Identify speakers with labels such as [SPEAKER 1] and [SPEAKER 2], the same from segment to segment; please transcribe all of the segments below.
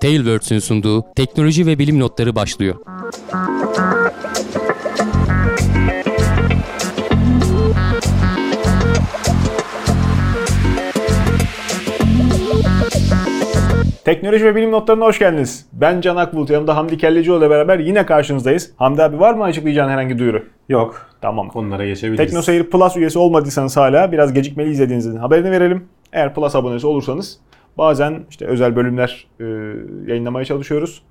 [SPEAKER 1] Tailwords'ün sunduğu teknoloji ve bilim notları başlıyor.
[SPEAKER 2] Teknoloji ve bilim notlarına hoş geldiniz. Ben Can Akbulut, yanımda Hamdi Kellecioğlu ile beraber yine karşınızdayız. Hamdi abi var mı açıklayacağın herhangi duyuru?
[SPEAKER 3] Yok.
[SPEAKER 2] Tamam.
[SPEAKER 3] Konulara geçebiliriz.
[SPEAKER 2] TeknoSeyir Plus üyesi olmadıysanız hala biraz gecikmeli izlediğinizin haberini verelim. Eğer Plus abonesi olursanız bazen işte özel bölümler e, yayınlamaya çalışıyoruz.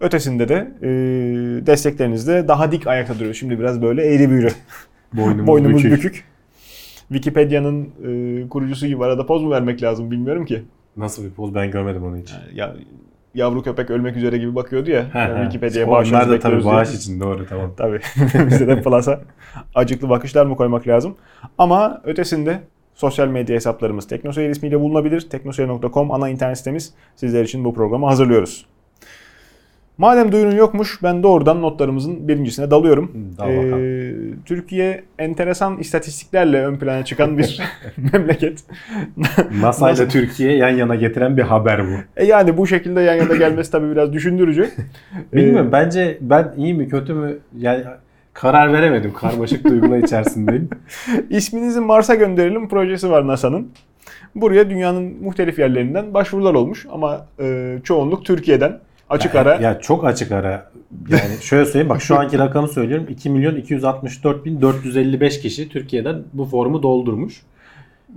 [SPEAKER 2] Ötesinde de e, desteklerinizle daha dik ayakta duruyoruz. Şimdi biraz böyle eğri büğrü.
[SPEAKER 3] Boynumuz,
[SPEAKER 2] Boynumuz
[SPEAKER 3] bükük.
[SPEAKER 2] bükük. Wikipedia'nın e, kurucusu gibi arada poz mu vermek lazım bilmiyorum ki.
[SPEAKER 3] Nasıl bir poz ben görmedim onu hiç.
[SPEAKER 2] Ya yavru köpek ölmek üzere gibi bakıyordu ya.
[SPEAKER 3] He,
[SPEAKER 2] yani. Wikipedia'ya
[SPEAKER 3] Onlar
[SPEAKER 2] bağışlarız
[SPEAKER 3] da tabii
[SPEAKER 2] diye.
[SPEAKER 3] bağış için doğru tamam.
[SPEAKER 2] Tabii. Bize de Plus'a acıklı bakışlar mı koymak lazım? Ama ötesinde sosyal medya hesaplarımız Teknoseyir ismiyle bulunabilir. Teknoseyir.com ana internet sitemiz. Sizler için bu programı hazırlıyoruz. Madem duyurun yokmuş ben doğrudan notlarımızın birincisine dalıyorum.
[SPEAKER 3] Dal.
[SPEAKER 2] Ee, Türkiye enteresan istatistiklerle ön plana çıkan bir memleket.
[SPEAKER 3] NASA ile Türkiye yan yana getiren bir haber bu.
[SPEAKER 2] E yani bu şekilde yan yana gelmesi tabii biraz düşündürücü.
[SPEAKER 3] Bilmiyorum bence ben iyi mi kötü mü yani karar veremedim. Karmaşık duygular içerisindeyim.
[SPEAKER 2] İsminizi Mars'a gönderelim projesi var NASA'nın. Buraya dünyanın muhtelif yerlerinden başvurular olmuş ama e, çoğunluk Türkiye'den. Açık
[SPEAKER 3] Ya-
[SPEAKER 2] ara.
[SPEAKER 3] Ya çok açık ara. Yani şöyle söyleyeyim bak şu anki rakamı söylüyorum. 2 milyon 264 bin 455 kişi Türkiye'den bu formu doldurmuş.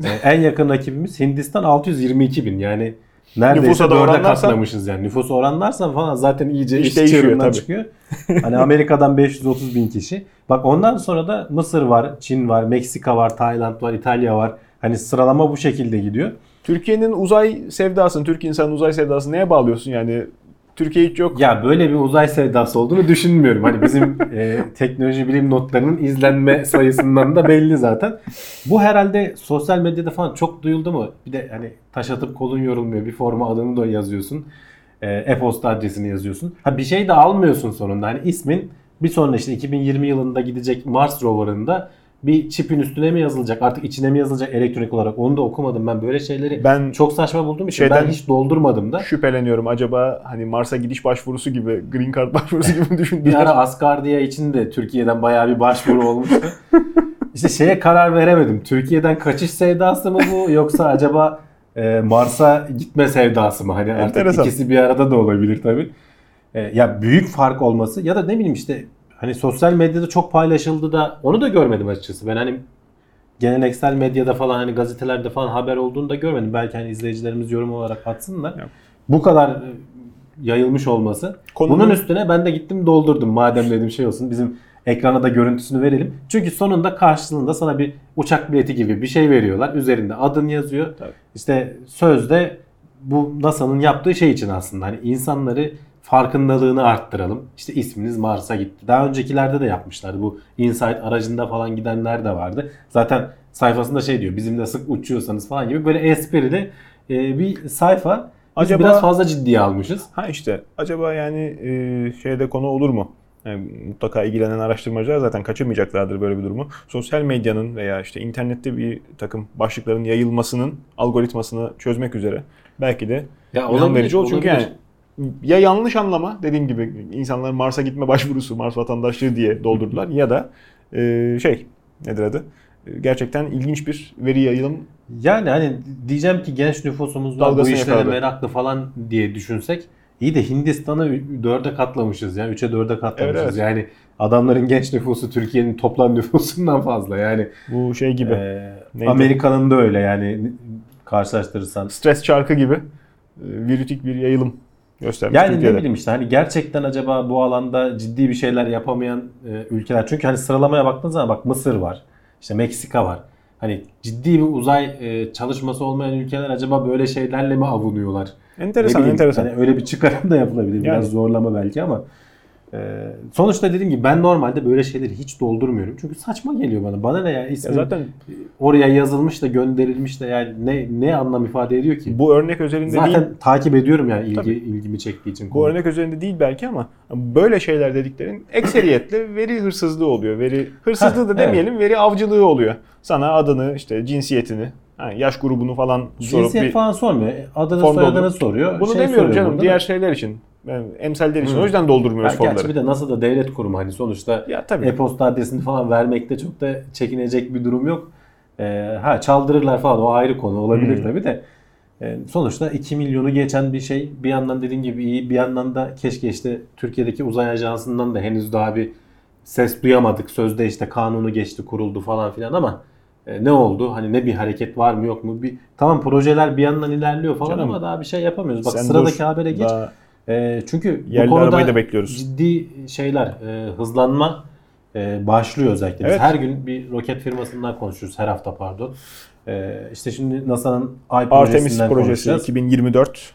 [SPEAKER 3] Ee, en yakın rakibimiz Hindistan 622 bin yani neredeyse
[SPEAKER 2] Nüfusa da oranlarsan-
[SPEAKER 3] katlamışız yani. Nüfusu oranlarsan falan zaten iyice
[SPEAKER 2] İş
[SPEAKER 3] iş,
[SPEAKER 2] değişiyor
[SPEAKER 3] çığırından
[SPEAKER 2] tabii.
[SPEAKER 3] çıkıyor. Hani Amerika'dan 530 bin kişi. Bak ondan sonra da Mısır var, Çin var, Meksika var, Tayland var, İtalya var. Hani sıralama bu şekilde gidiyor.
[SPEAKER 2] Türkiye'nin uzay sevdasını, Türk insanın uzay sevdasını neye bağlıyorsun yani? Türkiye hiç yok.
[SPEAKER 3] Ya böyle bir uzay sevdası olduğunu düşünmüyorum. Hani bizim e, teknoloji bilim notlarının izlenme sayısından da belli zaten. Bu herhalde sosyal medyada falan çok duyuldu mu? Bir de hani taş atıp kolun yorulmuyor. Bir forma adını da yazıyorsun. E, e-posta adresini yazıyorsun. Ha bir şey de almıyorsun sonunda. Hani ismin bir sonra işte 2020 yılında gidecek Mars roverında bir çipin üstüne mi yazılacak? Artık içine mi yazılacak elektronik olarak? Onu da okumadım. Ben böyle şeyleri
[SPEAKER 2] Ben
[SPEAKER 3] çok saçma bulduğum için
[SPEAKER 2] Şeyden-
[SPEAKER 3] ben hiç doldurmadım da.
[SPEAKER 2] şüpheleniyorum acaba hani Mars'a gidiş başvurusu gibi, Green Card başvurusu gibi mi
[SPEAKER 3] Bir
[SPEAKER 2] düşündüler?
[SPEAKER 3] ara Asgardia için de Türkiye'den bayağı bir başvuru olmuştu. İşte şeye karar veremedim. Türkiye'den kaçış sevdası mı bu yoksa acaba e, Mars'a gitme sevdası mı? Hani artık
[SPEAKER 2] Enteresan.
[SPEAKER 3] ikisi bir arada da olabilir tabii. E, ya büyük fark olması ya da ne bileyim işte hani sosyal medyada çok paylaşıldı da onu da görmedim açıkçası. Ben hani geleneksel medyada falan hani gazetelerde falan haber olduğunu da görmedim. Belki hani izleyicilerimiz yorum olarak atsınlar.
[SPEAKER 2] Yok.
[SPEAKER 3] Bu kadar e, yayılmış olması.
[SPEAKER 2] Konunun-
[SPEAKER 3] Bunun üstüne ben de gittim doldurdum. Madem dedim şey olsun bizim ekrana da görüntüsünü verelim. Çünkü sonunda karşılığında sana bir uçak bileti gibi bir şey veriyorlar. Üzerinde adın yazıyor.
[SPEAKER 2] Tabii.
[SPEAKER 3] İşte sözde bu NASA'nın yaptığı şey için aslında hani insanları farkındalığını arttıralım. İşte isminiz Mars'a gitti. Daha öncekilerde de yapmışlardı. Bu Insight aracında falan gidenler de vardı. Zaten sayfasında şey diyor bizimle sık uçuyorsanız falan gibi böyle esprili e, bir sayfa. Biz
[SPEAKER 2] Acaba-
[SPEAKER 3] biraz fazla ciddiye almışız.
[SPEAKER 2] Ha işte acaba yani e, şeyde konu olur mu? Yani mutlaka ilgilenen araştırmacılar zaten kaçırmayacaklardır böyle bir durumu. Sosyal medyanın veya işte internette bir takım başlıkların yayılmasının algoritmasını çözmek üzere belki de
[SPEAKER 3] Ya
[SPEAKER 2] ilham verici olur. Çünkü
[SPEAKER 3] olabilir.
[SPEAKER 2] yani ya yanlış anlama dediğim gibi insanlar Mars'a gitme başvurusu, Mars vatandaşlığı diye doldurdular ya da e, şey nedir adı? E, Gerçekten ilginç bir veri yayılım
[SPEAKER 3] Yani hani diyeceğim ki genç nüfusumuz var bu işlere
[SPEAKER 2] yakaladı.
[SPEAKER 3] meraklı falan diye düşünsek iyi de Hindistan'ı dörde katlamışız ya. Üçe dörde katlamışız.
[SPEAKER 2] Evet, evet.
[SPEAKER 3] Yani adamların genç nüfusu Türkiye'nin toplam nüfusundan fazla. Yani
[SPEAKER 2] bu şey gibi.
[SPEAKER 3] e? Amerika'nın da öyle yani karşılaştırırsan.
[SPEAKER 2] stres çarkı gibi e, virütik bir yayılım göstermiş
[SPEAKER 3] Yani
[SPEAKER 2] Türkiye'de.
[SPEAKER 3] ne bileyim işte hani gerçekten acaba bu alanda ciddi bir şeyler yapamayan e, ülkeler. Çünkü hani sıralamaya baktığın zaman bak Mısır var. işte Meksika var. Hani ciddi bir uzay e, çalışması olmayan ülkeler acaba böyle şeylerle mi avunuyorlar?
[SPEAKER 2] Enteresan,
[SPEAKER 3] Ne bileyim,
[SPEAKER 2] enteresan.
[SPEAKER 3] Hani öyle bir çıkarım da yapılabilir. Biraz
[SPEAKER 2] Yani.
[SPEAKER 3] zorlama belki ama. E, sonuçta dediğim gibi ben normalde böyle şeyleri hiç doldurmuyorum. Çünkü saçma geliyor bana. Bana ne ya
[SPEAKER 2] Ya
[SPEAKER 3] ismim
[SPEAKER 2] zaten
[SPEAKER 3] oraya yazılmış da gönderilmiş de yani ne ne anlam ifade ediyor ki?
[SPEAKER 2] bu örnek özelinde
[SPEAKER 3] Zaten
[SPEAKER 2] değil.
[SPEAKER 3] takip ediyorum yani ilgi
[SPEAKER 2] Tabii.
[SPEAKER 3] ilgimi çektiği için.
[SPEAKER 2] Bu
[SPEAKER 3] konu.
[SPEAKER 2] örnek özelinde değil belki ama böyle şeyler dediklerin ekseriyetle veri hırsızlığı oluyor. Veri hırsızlığı da demeyelim, veri avcılığı oluyor. Sana adını, işte cinsiyetini, Ha, yaş grubunu falan sorup
[SPEAKER 3] Cinsiyet
[SPEAKER 2] bir
[SPEAKER 3] falan sormuyor. Adını soyadını soruyor.
[SPEAKER 2] Bunu
[SPEAKER 3] Şey
[SPEAKER 2] demiyorum canım.
[SPEAKER 3] burada
[SPEAKER 2] Diğer şeyler için. Yani emsaller için.
[SPEAKER 3] Hı.
[SPEAKER 2] O yüzden doldurmuyoruz
[SPEAKER 3] Ha, gerçi
[SPEAKER 2] formları.
[SPEAKER 3] bir de NASA da devlet kurumu hani sonuçta
[SPEAKER 2] Ya tabii.
[SPEAKER 3] e-posta adresini falan vermekte çok da çekinecek bir durum yok. Ee, ha çaldırırlar falan o ayrı konu olabilir
[SPEAKER 2] Hmm.
[SPEAKER 3] tabii de. Ee, sonuçta 2 milyonu geçen bir şey bir yandan dediğin gibi iyi bir yandan da keşke işte Türkiye'deki uzay ajansından da henüz daha bir ses duyamadık. Sözde işte kanunu geçti kuruldu falan filan ama e, ne oldu? Hani ne bir hareket var mı yok mu? Bir tamam projeler bir yandan ilerliyor falan
[SPEAKER 2] Canım,
[SPEAKER 3] ama daha bir şey yapamıyoruz. Bak sıradaki
[SPEAKER 2] dur,
[SPEAKER 3] habere geç.
[SPEAKER 2] daha
[SPEAKER 3] E, çünkü bu
[SPEAKER 2] Yerli
[SPEAKER 3] konuda
[SPEAKER 2] arabayı da bekliyoruz.
[SPEAKER 3] ciddi şeyler, e, hızlanma e, başlıyor özellikle. Biz
[SPEAKER 2] Evet.
[SPEAKER 3] her gün bir roket firmasından konuşuyoruz. Her hafta pardon. E, işte şimdi NASA'nın Ay
[SPEAKER 2] Artemis projesi
[SPEAKER 3] konuşacağız.
[SPEAKER 2] 2024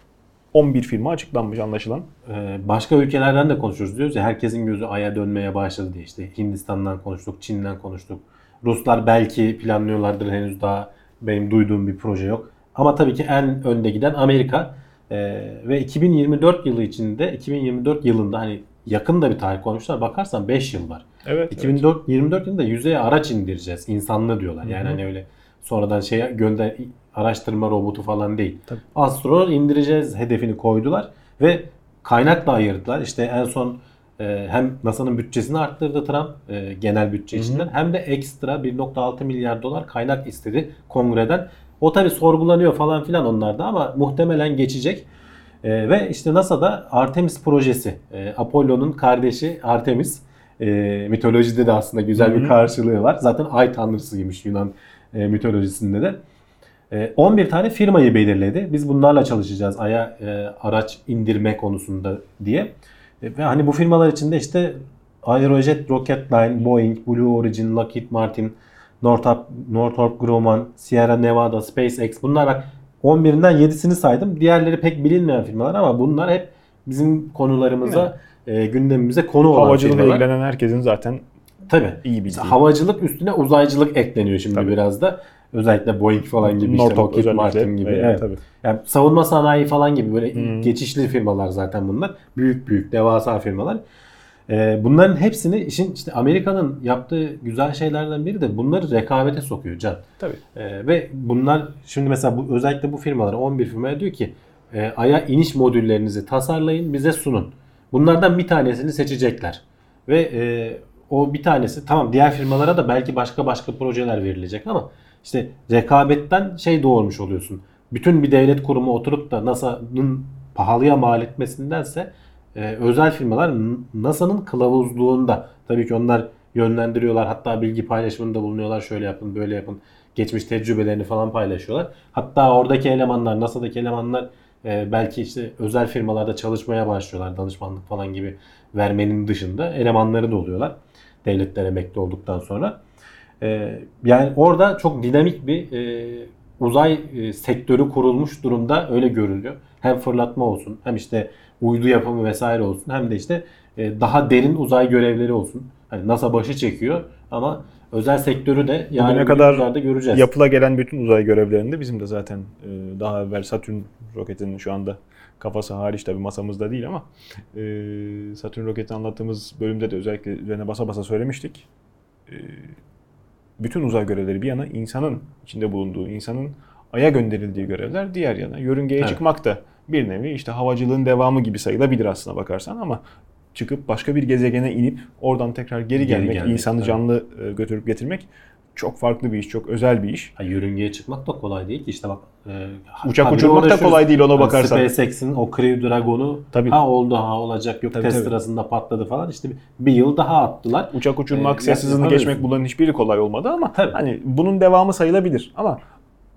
[SPEAKER 2] 11 firma açıklanmış anlaşılan.
[SPEAKER 3] E, başka ülkelerden de konuşuyoruz diyoruz ya herkesin gözü Ay'a dönmeye başladı diye. İşte Hindistan'dan konuştuk, Çin'den konuştuk. Ruslar belki planlıyorlardır henüz daha benim duyduğum bir proje yok. Ama tabii ki en önde giden Amerika. E, ve 2024 yılı içinde 2024 yılında hani yakın da bir tarih koymuşlar. Bakarsan 5 yıl var.
[SPEAKER 2] Evet.
[SPEAKER 3] 2024 24 yılında yüzeye araç indireceğiz. insanlı diyorlar. Yani
[SPEAKER 2] Hı hı.
[SPEAKER 3] hani öyle sonradan şey gönder araştırma robotu falan değil.
[SPEAKER 2] Tabii.
[SPEAKER 3] Astronot indireceğiz hedefini koydular ve kaynak da ayırdılar. İşte en son e, hem NASA'nın bütçesini arttırdı Trump e, genel bütçe içinden hem de ekstra 1.6 milyar dolar kaynak istedi kongreden. O tabi sorgulanıyor falan filan onlarda ama muhtemelen geçecek. E, ve işte NASA'da Artemis projesi, e, Apollo'nun kardeşi Artemis. E, mitolojide de aslında güzel
[SPEAKER 2] Hı hı.
[SPEAKER 3] bir karşılığı var. Zaten ay tanrısıymış Yunan e, mitolojisinde de. E, 11 tane firmayı belirledi. Biz bunlarla çalışacağız Ay'a e, araç indirme konusunda diye. E, ve hani bu firmalar içinde işte Aerojet Rocketdyne, Boeing, Blue Origin, Lockheed Martin, Northrop, Northrop Grumman, Sierra Nevada, SpaceX bunlar bak 11'inden 7'sini saydım. Diğerleri pek bilinmeyen firmalar ama bunlar hep bizim konularımıza, e, gündemimize konu olan
[SPEAKER 2] Havacılıkla
[SPEAKER 3] firmalar.
[SPEAKER 2] ilgilenen herkesin zaten
[SPEAKER 3] Tabii.
[SPEAKER 2] iyi bildiği.
[SPEAKER 3] İşte havacılık üstüne uzaycılık ekleniyor şimdi
[SPEAKER 2] Tabii.
[SPEAKER 3] biraz da. Özellikle Boeing falan gibi işte
[SPEAKER 2] Northrop
[SPEAKER 3] Lockheed
[SPEAKER 2] özellikle.
[SPEAKER 3] Martin gibi.
[SPEAKER 2] Evet,
[SPEAKER 3] Evet.
[SPEAKER 2] tabii.
[SPEAKER 3] Yani savunma sanayi falan gibi böyle
[SPEAKER 2] Hmm.
[SPEAKER 3] geçişli firmalar zaten bunlar. Büyük büyük devasa firmalar. Ee, bunların hepsini işin işte Amerika'nın yaptığı güzel şeylerden biri de bunları rekabete sokuyor Can.
[SPEAKER 2] Tabii.
[SPEAKER 3] Ee, ve bunlar şimdi mesela bu, özellikle bu firmalara 11 firmaya diyor ki e, Ay'a iniş modüllerinizi tasarlayın bize sunun. Bunlardan bir tanesini seçecekler. Ve e, o bir tanesi tamam diğer firmalara da belki başka başka projeler verilecek ama işte rekabetten şey doğurmuş oluyorsun. Bütün bir devlet kurumu oturup da NASA'nın pahalıya mal etmesindense e, özel firmalar NASA'nın kılavuzluğunda tabii ki onlar yönlendiriyorlar hatta bilgi paylaşımında bulunuyorlar şöyle yapın böyle yapın geçmiş tecrübelerini falan paylaşıyorlar. Hatta oradaki elemanlar NASA'daki elemanlar e, belki işte özel firmalarda çalışmaya başlıyorlar danışmanlık falan gibi vermenin dışında elemanları da oluyorlar devletler emekli olduktan sonra. E, yani orada çok dinamik bir e, uzay e, sektörü kurulmuş durumda öyle görülüyor. Hem fırlatma olsun hem işte uydu yapımı vesaire olsun hem de işte e, daha derin uzay görevleri olsun. Hani NASA başı çekiyor ama özel sektörü de
[SPEAKER 2] Bugüne
[SPEAKER 3] bir
[SPEAKER 2] kadar
[SPEAKER 3] göreceğiz.
[SPEAKER 2] Yapıla gelen bütün uzay görevlerinde bizim de zaten e, daha evvel Satürn roketinin şu anda kafası hariç tabi masamızda değil ama e, Satürn roketi anlattığımız bölümde de özellikle üzerine basa basa söylemiştik. E, bütün uzay görevleri bir yana insanın içinde bulunduğu, insanın Ay'a gönderildiği görevler diğer yana. Yörüngeye
[SPEAKER 3] Evet.
[SPEAKER 2] çıkmak da bir nevi işte havacılığın devamı gibi sayılabilir aslına bakarsan ama çıkıp başka bir gezegene inip oradan tekrar geri,
[SPEAKER 3] Geri
[SPEAKER 2] gelmek,
[SPEAKER 3] gelmek,
[SPEAKER 2] insanı
[SPEAKER 3] evet.
[SPEAKER 2] canlı e, götürüp getirmek çok farklı bir iş, çok özel bir iş.
[SPEAKER 3] Ha, yörüngeye çıkmak da kolay değil ki işte bak. E,
[SPEAKER 2] Uçak uçurmak da kolay değil ona
[SPEAKER 3] Hani
[SPEAKER 2] bakarsan.
[SPEAKER 3] SpaceX'in o Crew Dragon'u
[SPEAKER 2] Tabii.
[SPEAKER 3] ha oldu ha olacak yok
[SPEAKER 2] Tabii,
[SPEAKER 3] test
[SPEAKER 2] tabii.
[SPEAKER 3] sırasında patladı falan işte bir, yıl daha attılar.
[SPEAKER 2] Uçak uçurmak,
[SPEAKER 3] Ee,
[SPEAKER 2] ses hızını geçmek bunların hiçbiri kolay olmadı ama
[SPEAKER 3] Tabii.
[SPEAKER 2] hani bunun devamı sayılabilir. Ama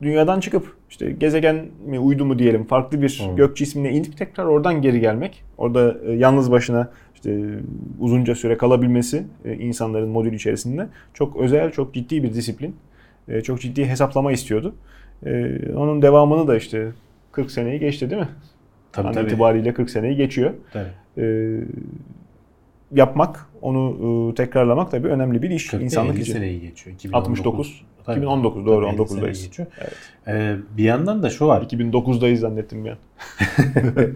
[SPEAKER 2] dünyadan çıkıp işte gezegen mi uydu mu diyelim farklı bir
[SPEAKER 3] Hı.
[SPEAKER 2] gök cismine inip tekrar oradan geri gelmek. Orada e, yalnız başına işte uzunca süre kalabilmesi e, insanların modül içerisinde çok özel, çok ciddi bir disiplin. E, Çok ciddi hesaplama istiyordu. E, Onun devamını da işte 40 seneyi geçti değil mi?
[SPEAKER 3] Tabii
[SPEAKER 2] An
[SPEAKER 3] tabii.
[SPEAKER 2] itibariyle 40 seneyi geçiyor.
[SPEAKER 3] tabii.
[SPEAKER 2] E, yapmak, onu e, tekrarlamak tabii önemli bir iş
[SPEAKER 3] 40
[SPEAKER 2] insanlık
[SPEAKER 3] 50
[SPEAKER 2] için.
[SPEAKER 3] seneyi geçiyor. 2019.
[SPEAKER 2] 69,
[SPEAKER 3] Tabii.
[SPEAKER 2] 2019 doğru
[SPEAKER 3] Tabii 50
[SPEAKER 2] 19'dayız.
[SPEAKER 3] seneyi geçiyor.
[SPEAKER 2] Evet.
[SPEAKER 3] Ee, bir yandan da şu var.
[SPEAKER 2] 2009'dayız zannettim ben.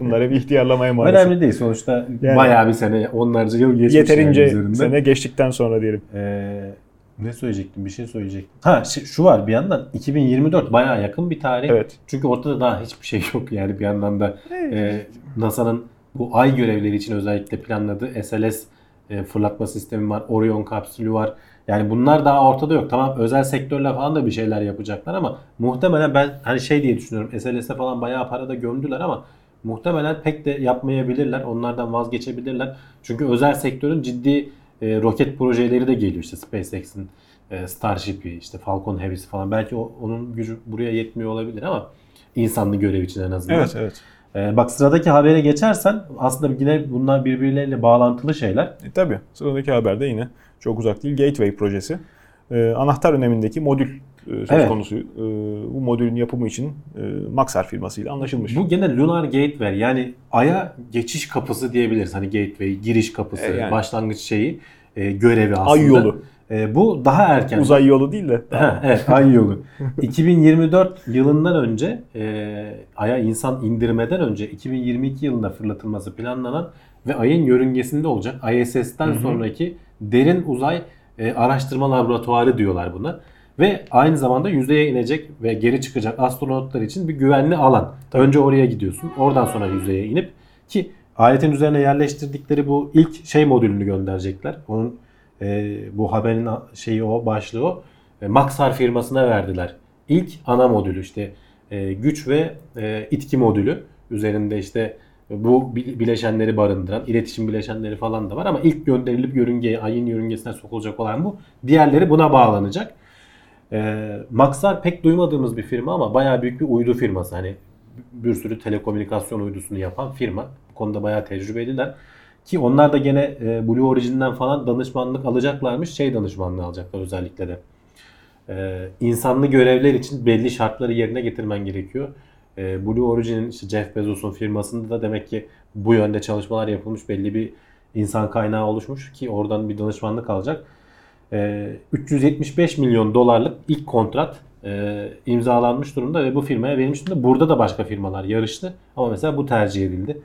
[SPEAKER 2] Bunlar hep ihtiyarlamaya maalesef.
[SPEAKER 3] Önemli değil sonuçta
[SPEAKER 2] Yani-
[SPEAKER 3] bayağı bir sene onlarca yıl geçmiş
[SPEAKER 2] Yeterince sene geçtikten sonra diyelim.
[SPEAKER 3] Ee, Ne söyleyecektim? Bir şey söyleyecektim. Ha şu var bir yandan 2024 bayağı yakın bir tarih.
[SPEAKER 2] Evet.
[SPEAKER 3] Çünkü ortada daha hiçbir şey yok yani bir yandan da e, NASA'nın bu ay görevleri için özellikle planladığı SLS e, fırlatma sistemi var, Orion kapsülü var. Yani bunlar daha ortada yok. Tamam özel sektörler falan da bir şeyler yapacaklar ama muhtemelen ben hani şey diye düşünüyorum. SLS'e falan bayağı para da gömdüler ama muhtemelen pek de yapmayabilirler. Onlardan vazgeçebilirler. Çünkü özel sektörün ciddi e, roket projeleri de geliyor işte SpaceX'in e, Starship'i, işte Falcon Heavy'si falan. Belki o, onun gücü buraya yetmiyor olabilir ama insanlı görev için en azından.
[SPEAKER 2] Evet evet.
[SPEAKER 3] Ee, bak sıradaki habere geçersen aslında yine bunlar birbirleriyle bağlantılı şeyler.
[SPEAKER 2] E, tabii. Sıradaki haberde yine çok uzak değil. Gateway projesi. Ee, anahtar önemindeki modül e, söz
[SPEAKER 3] Evet.
[SPEAKER 2] konusu. Ee, bu modülün yapımı için e, Maxar firmasıyla anlaşılmış.
[SPEAKER 3] Bu gene Lunar Gateway yani Ay'a geçiş kapısı diyebiliriz. Hani gateway, giriş kapısı,
[SPEAKER 2] E, yani.
[SPEAKER 3] başlangıç şeyi, e, görevi aslında.
[SPEAKER 2] Ay yolu.
[SPEAKER 3] Bu daha erken.
[SPEAKER 2] Uzay yolu değil de.
[SPEAKER 3] Ha, evet ay yolu. 2024 yılından önce Ay'a insan indirmeden önce 2022 yılında fırlatılması planlanan ve Ay'ın yörüngesinde olacak ISS'ten
[SPEAKER 2] Hı hı.
[SPEAKER 3] sonraki derin uzay e, araştırma laboratuvarı diyorlar buna. Ve aynı zamanda yüzeye inecek ve geri çıkacak astronotlar için bir güvenli alan. Önce oraya gidiyorsun. Oradan sonra yüzeye inip ki aletin üzerine yerleştirdikleri bu ilk şey modülünü gönderecekler. Onun e, bu haberin şeyi o başlığı o. E, Maxar firmasına verdiler. İlk ana modülü işte e, güç ve e, itki modülü üzerinde işte bu bil- bileşenleri barındıran iletişim bileşenleri falan da var ama ilk gönderilip yörüngeye ayın yörüngesine sokulacak olan bu. Diğerleri buna bağlanacak. E, Maxar pek duymadığımız bir firma ama bayağı büyük bir uydu firması. Hani bir sürü telekomünikasyon uydusunu yapan firma. Bu konuda bayağı tecrübeliler. Ki onlar da gene e, Blue Origin'den falan danışmanlık alacaklarmış. Şey danışmanlığı alacaklar özellikle de. E, insanlı görevler için belli şartları yerine getirmen gerekiyor. E, Blue Origin'in işte Jeff Bezos'un firmasında da demek ki bu yönde çalışmalar yapılmış. Belli bir insan kaynağı oluşmuş ki oradan bir danışmanlık alacak. E, 375 milyon dolarlık ilk kontrat e, imzalanmış durumda ve bu firmaya verilmiş durumda. Burada da başka firmalar yarıştı ama mesela bu tercih edildi.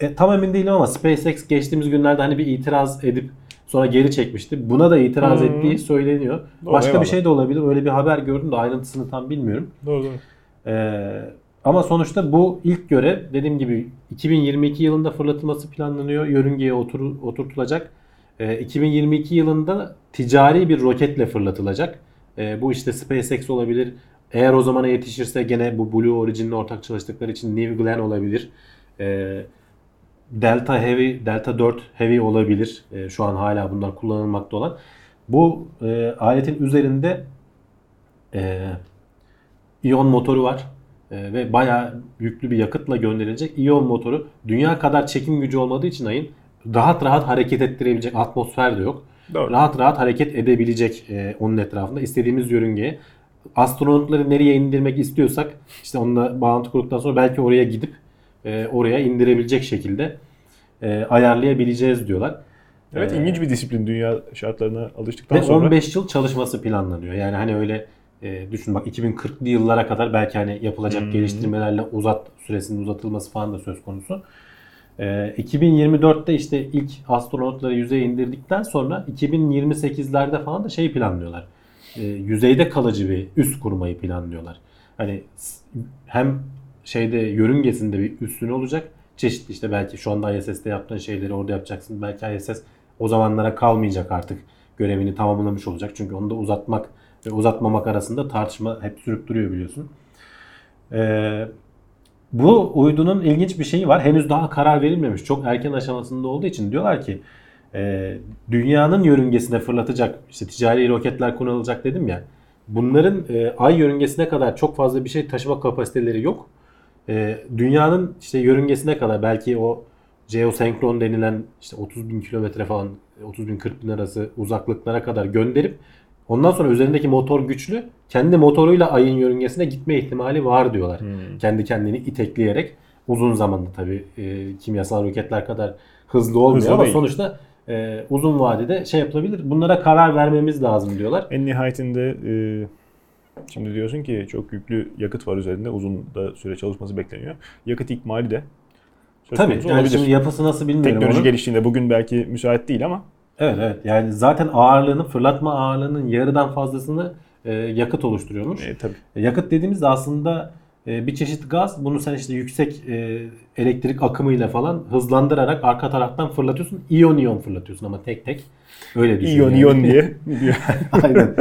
[SPEAKER 3] E, tam emin değilim ama SpaceX geçtiğimiz günlerde hani bir itiraz edip sonra geri çekmişti. Buna da itiraz
[SPEAKER 2] Hmm.
[SPEAKER 3] ettiği söyleniyor.
[SPEAKER 2] Doğru,
[SPEAKER 3] Başka
[SPEAKER 2] eyvallah.
[SPEAKER 3] bir şey de olabilir. Öyle bir haber gördüm de ayrıntısını tam bilmiyorum.
[SPEAKER 2] Doğru doğru.
[SPEAKER 3] Ee, ama sonuçta bu ilk görev dediğim gibi 2022 yılında fırlatılması planlanıyor. Yörüngeye otur, oturtulacak. Ee, 2022 yılında ticari bir roketle fırlatılacak. Ee, bu işte SpaceX olabilir. Eğer o zamana yetişirse gene bu Blue Origin'le ortak çalıştıkları için New Glenn olabilir. Ee, Delta Heavy, Delta 4 Heavy olabilir. Ee, şu an hala bunlar kullanılmakta olan. Bu e, aletin üzerinde e, iyon motoru var. E, ve bayağı yüklü bir yakıtla gönderilecek. İyon motoru dünya kadar çekim gücü olmadığı için ayın rahat rahat hareket ettirebilecek atmosfer de yok.
[SPEAKER 2] Doğru.
[SPEAKER 3] Rahat rahat hareket edebilecek e, onun etrafında istediğimiz yörüngeye. Astronotları nereye indirmek istiyorsak işte onunla bağlantı kurduktan sonra belki oraya gidip e, oraya indirebilecek şekilde e, ayarlayabileceğiz diyorlar.
[SPEAKER 2] Evet
[SPEAKER 3] Ee,
[SPEAKER 2] ilginç bir disiplin dünya şartlarına alıştıktan
[SPEAKER 3] ve
[SPEAKER 2] sonra.
[SPEAKER 3] 15 yıl çalışması planlanıyor. Yani hani öyle e, düşün bak 2040'lı yıllara kadar belki hani yapılacak
[SPEAKER 2] Hmm.
[SPEAKER 3] geliştirmelerle uzat süresinin uzatılması falan da söz konusu. E, 2024'te işte ilk astronotları yüzeye indirdikten sonra 2028'lerde falan da şey planlıyorlar. E, yüzeyde kalıcı bir üs kurmayı planlıyorlar. Hani hem şeyde yörüngesinde bir üstün olacak. Çeşitli işte belki şu anda ISS'te yaptığın şeyleri orada yapacaksın. Belki ISS o zamanlara kalmayacak artık. Görevini tamamlamış olacak. Çünkü onu da uzatmak uzatmamak arasında tartışma hep sürüp duruyor biliyorsun. Ee, bu uydunun ilginç bir şeyi var. Henüz daha karar verilmemiş. Çok erken aşamasında olduğu için diyorlar ki e, dünyanın yörüngesine fırlatacak işte ticari roketler kullanılacak dedim ya. Bunların e, ay yörüngesine kadar çok fazla bir şey taşıma kapasiteleri yok. E, dünyanın işte yörüngesine kadar belki o geosenkron denilen işte 30 bin kilometre falan 30 bin 40 bin arası uzaklıklara kadar gönderip ondan sonra üzerindeki motor güçlü kendi motoruyla ayın yörüngesine gitme ihtimali var diyorlar.
[SPEAKER 2] Hmm.
[SPEAKER 3] Kendi kendini itekleyerek uzun zamanda tabii e, kimyasal roketler kadar hızlı olmuyor
[SPEAKER 2] Hızlı
[SPEAKER 3] ama
[SPEAKER 2] değil.
[SPEAKER 3] sonuçta e, uzun vadede şey yapılabilir. Bunlara karar vermemiz lazım diyorlar.
[SPEAKER 2] En nihayetinde e, şimdi diyorsun ki çok yüklü yakıt var üzerinde. Uzun da süre çalışması bekleniyor. Yakıt ikmali de
[SPEAKER 3] Tabii yani
[SPEAKER 2] olabilir.
[SPEAKER 3] şimdi yapısı nasıl bilmiyorum
[SPEAKER 2] Teknoloji
[SPEAKER 3] onun.
[SPEAKER 2] geliştiğinde bugün belki müsait değil ama
[SPEAKER 3] Evet evet yani zaten ağırlığının fırlatma ağırlığının yarıdan fazlasını e, yakıt oluşturuyormuş.
[SPEAKER 2] E, tabii.
[SPEAKER 3] E, Yakıt dediğimizde aslında e, bir çeşit gaz. Bunu sen işte yüksek e, elektrik akımıyla falan hızlandırarak arka taraftan fırlatıyorsun. İyon iyon fırlatıyorsun ama tek tek. Öyle düşün.
[SPEAKER 2] İyon
[SPEAKER 3] yani.
[SPEAKER 2] iyon diye.
[SPEAKER 3] Aynen.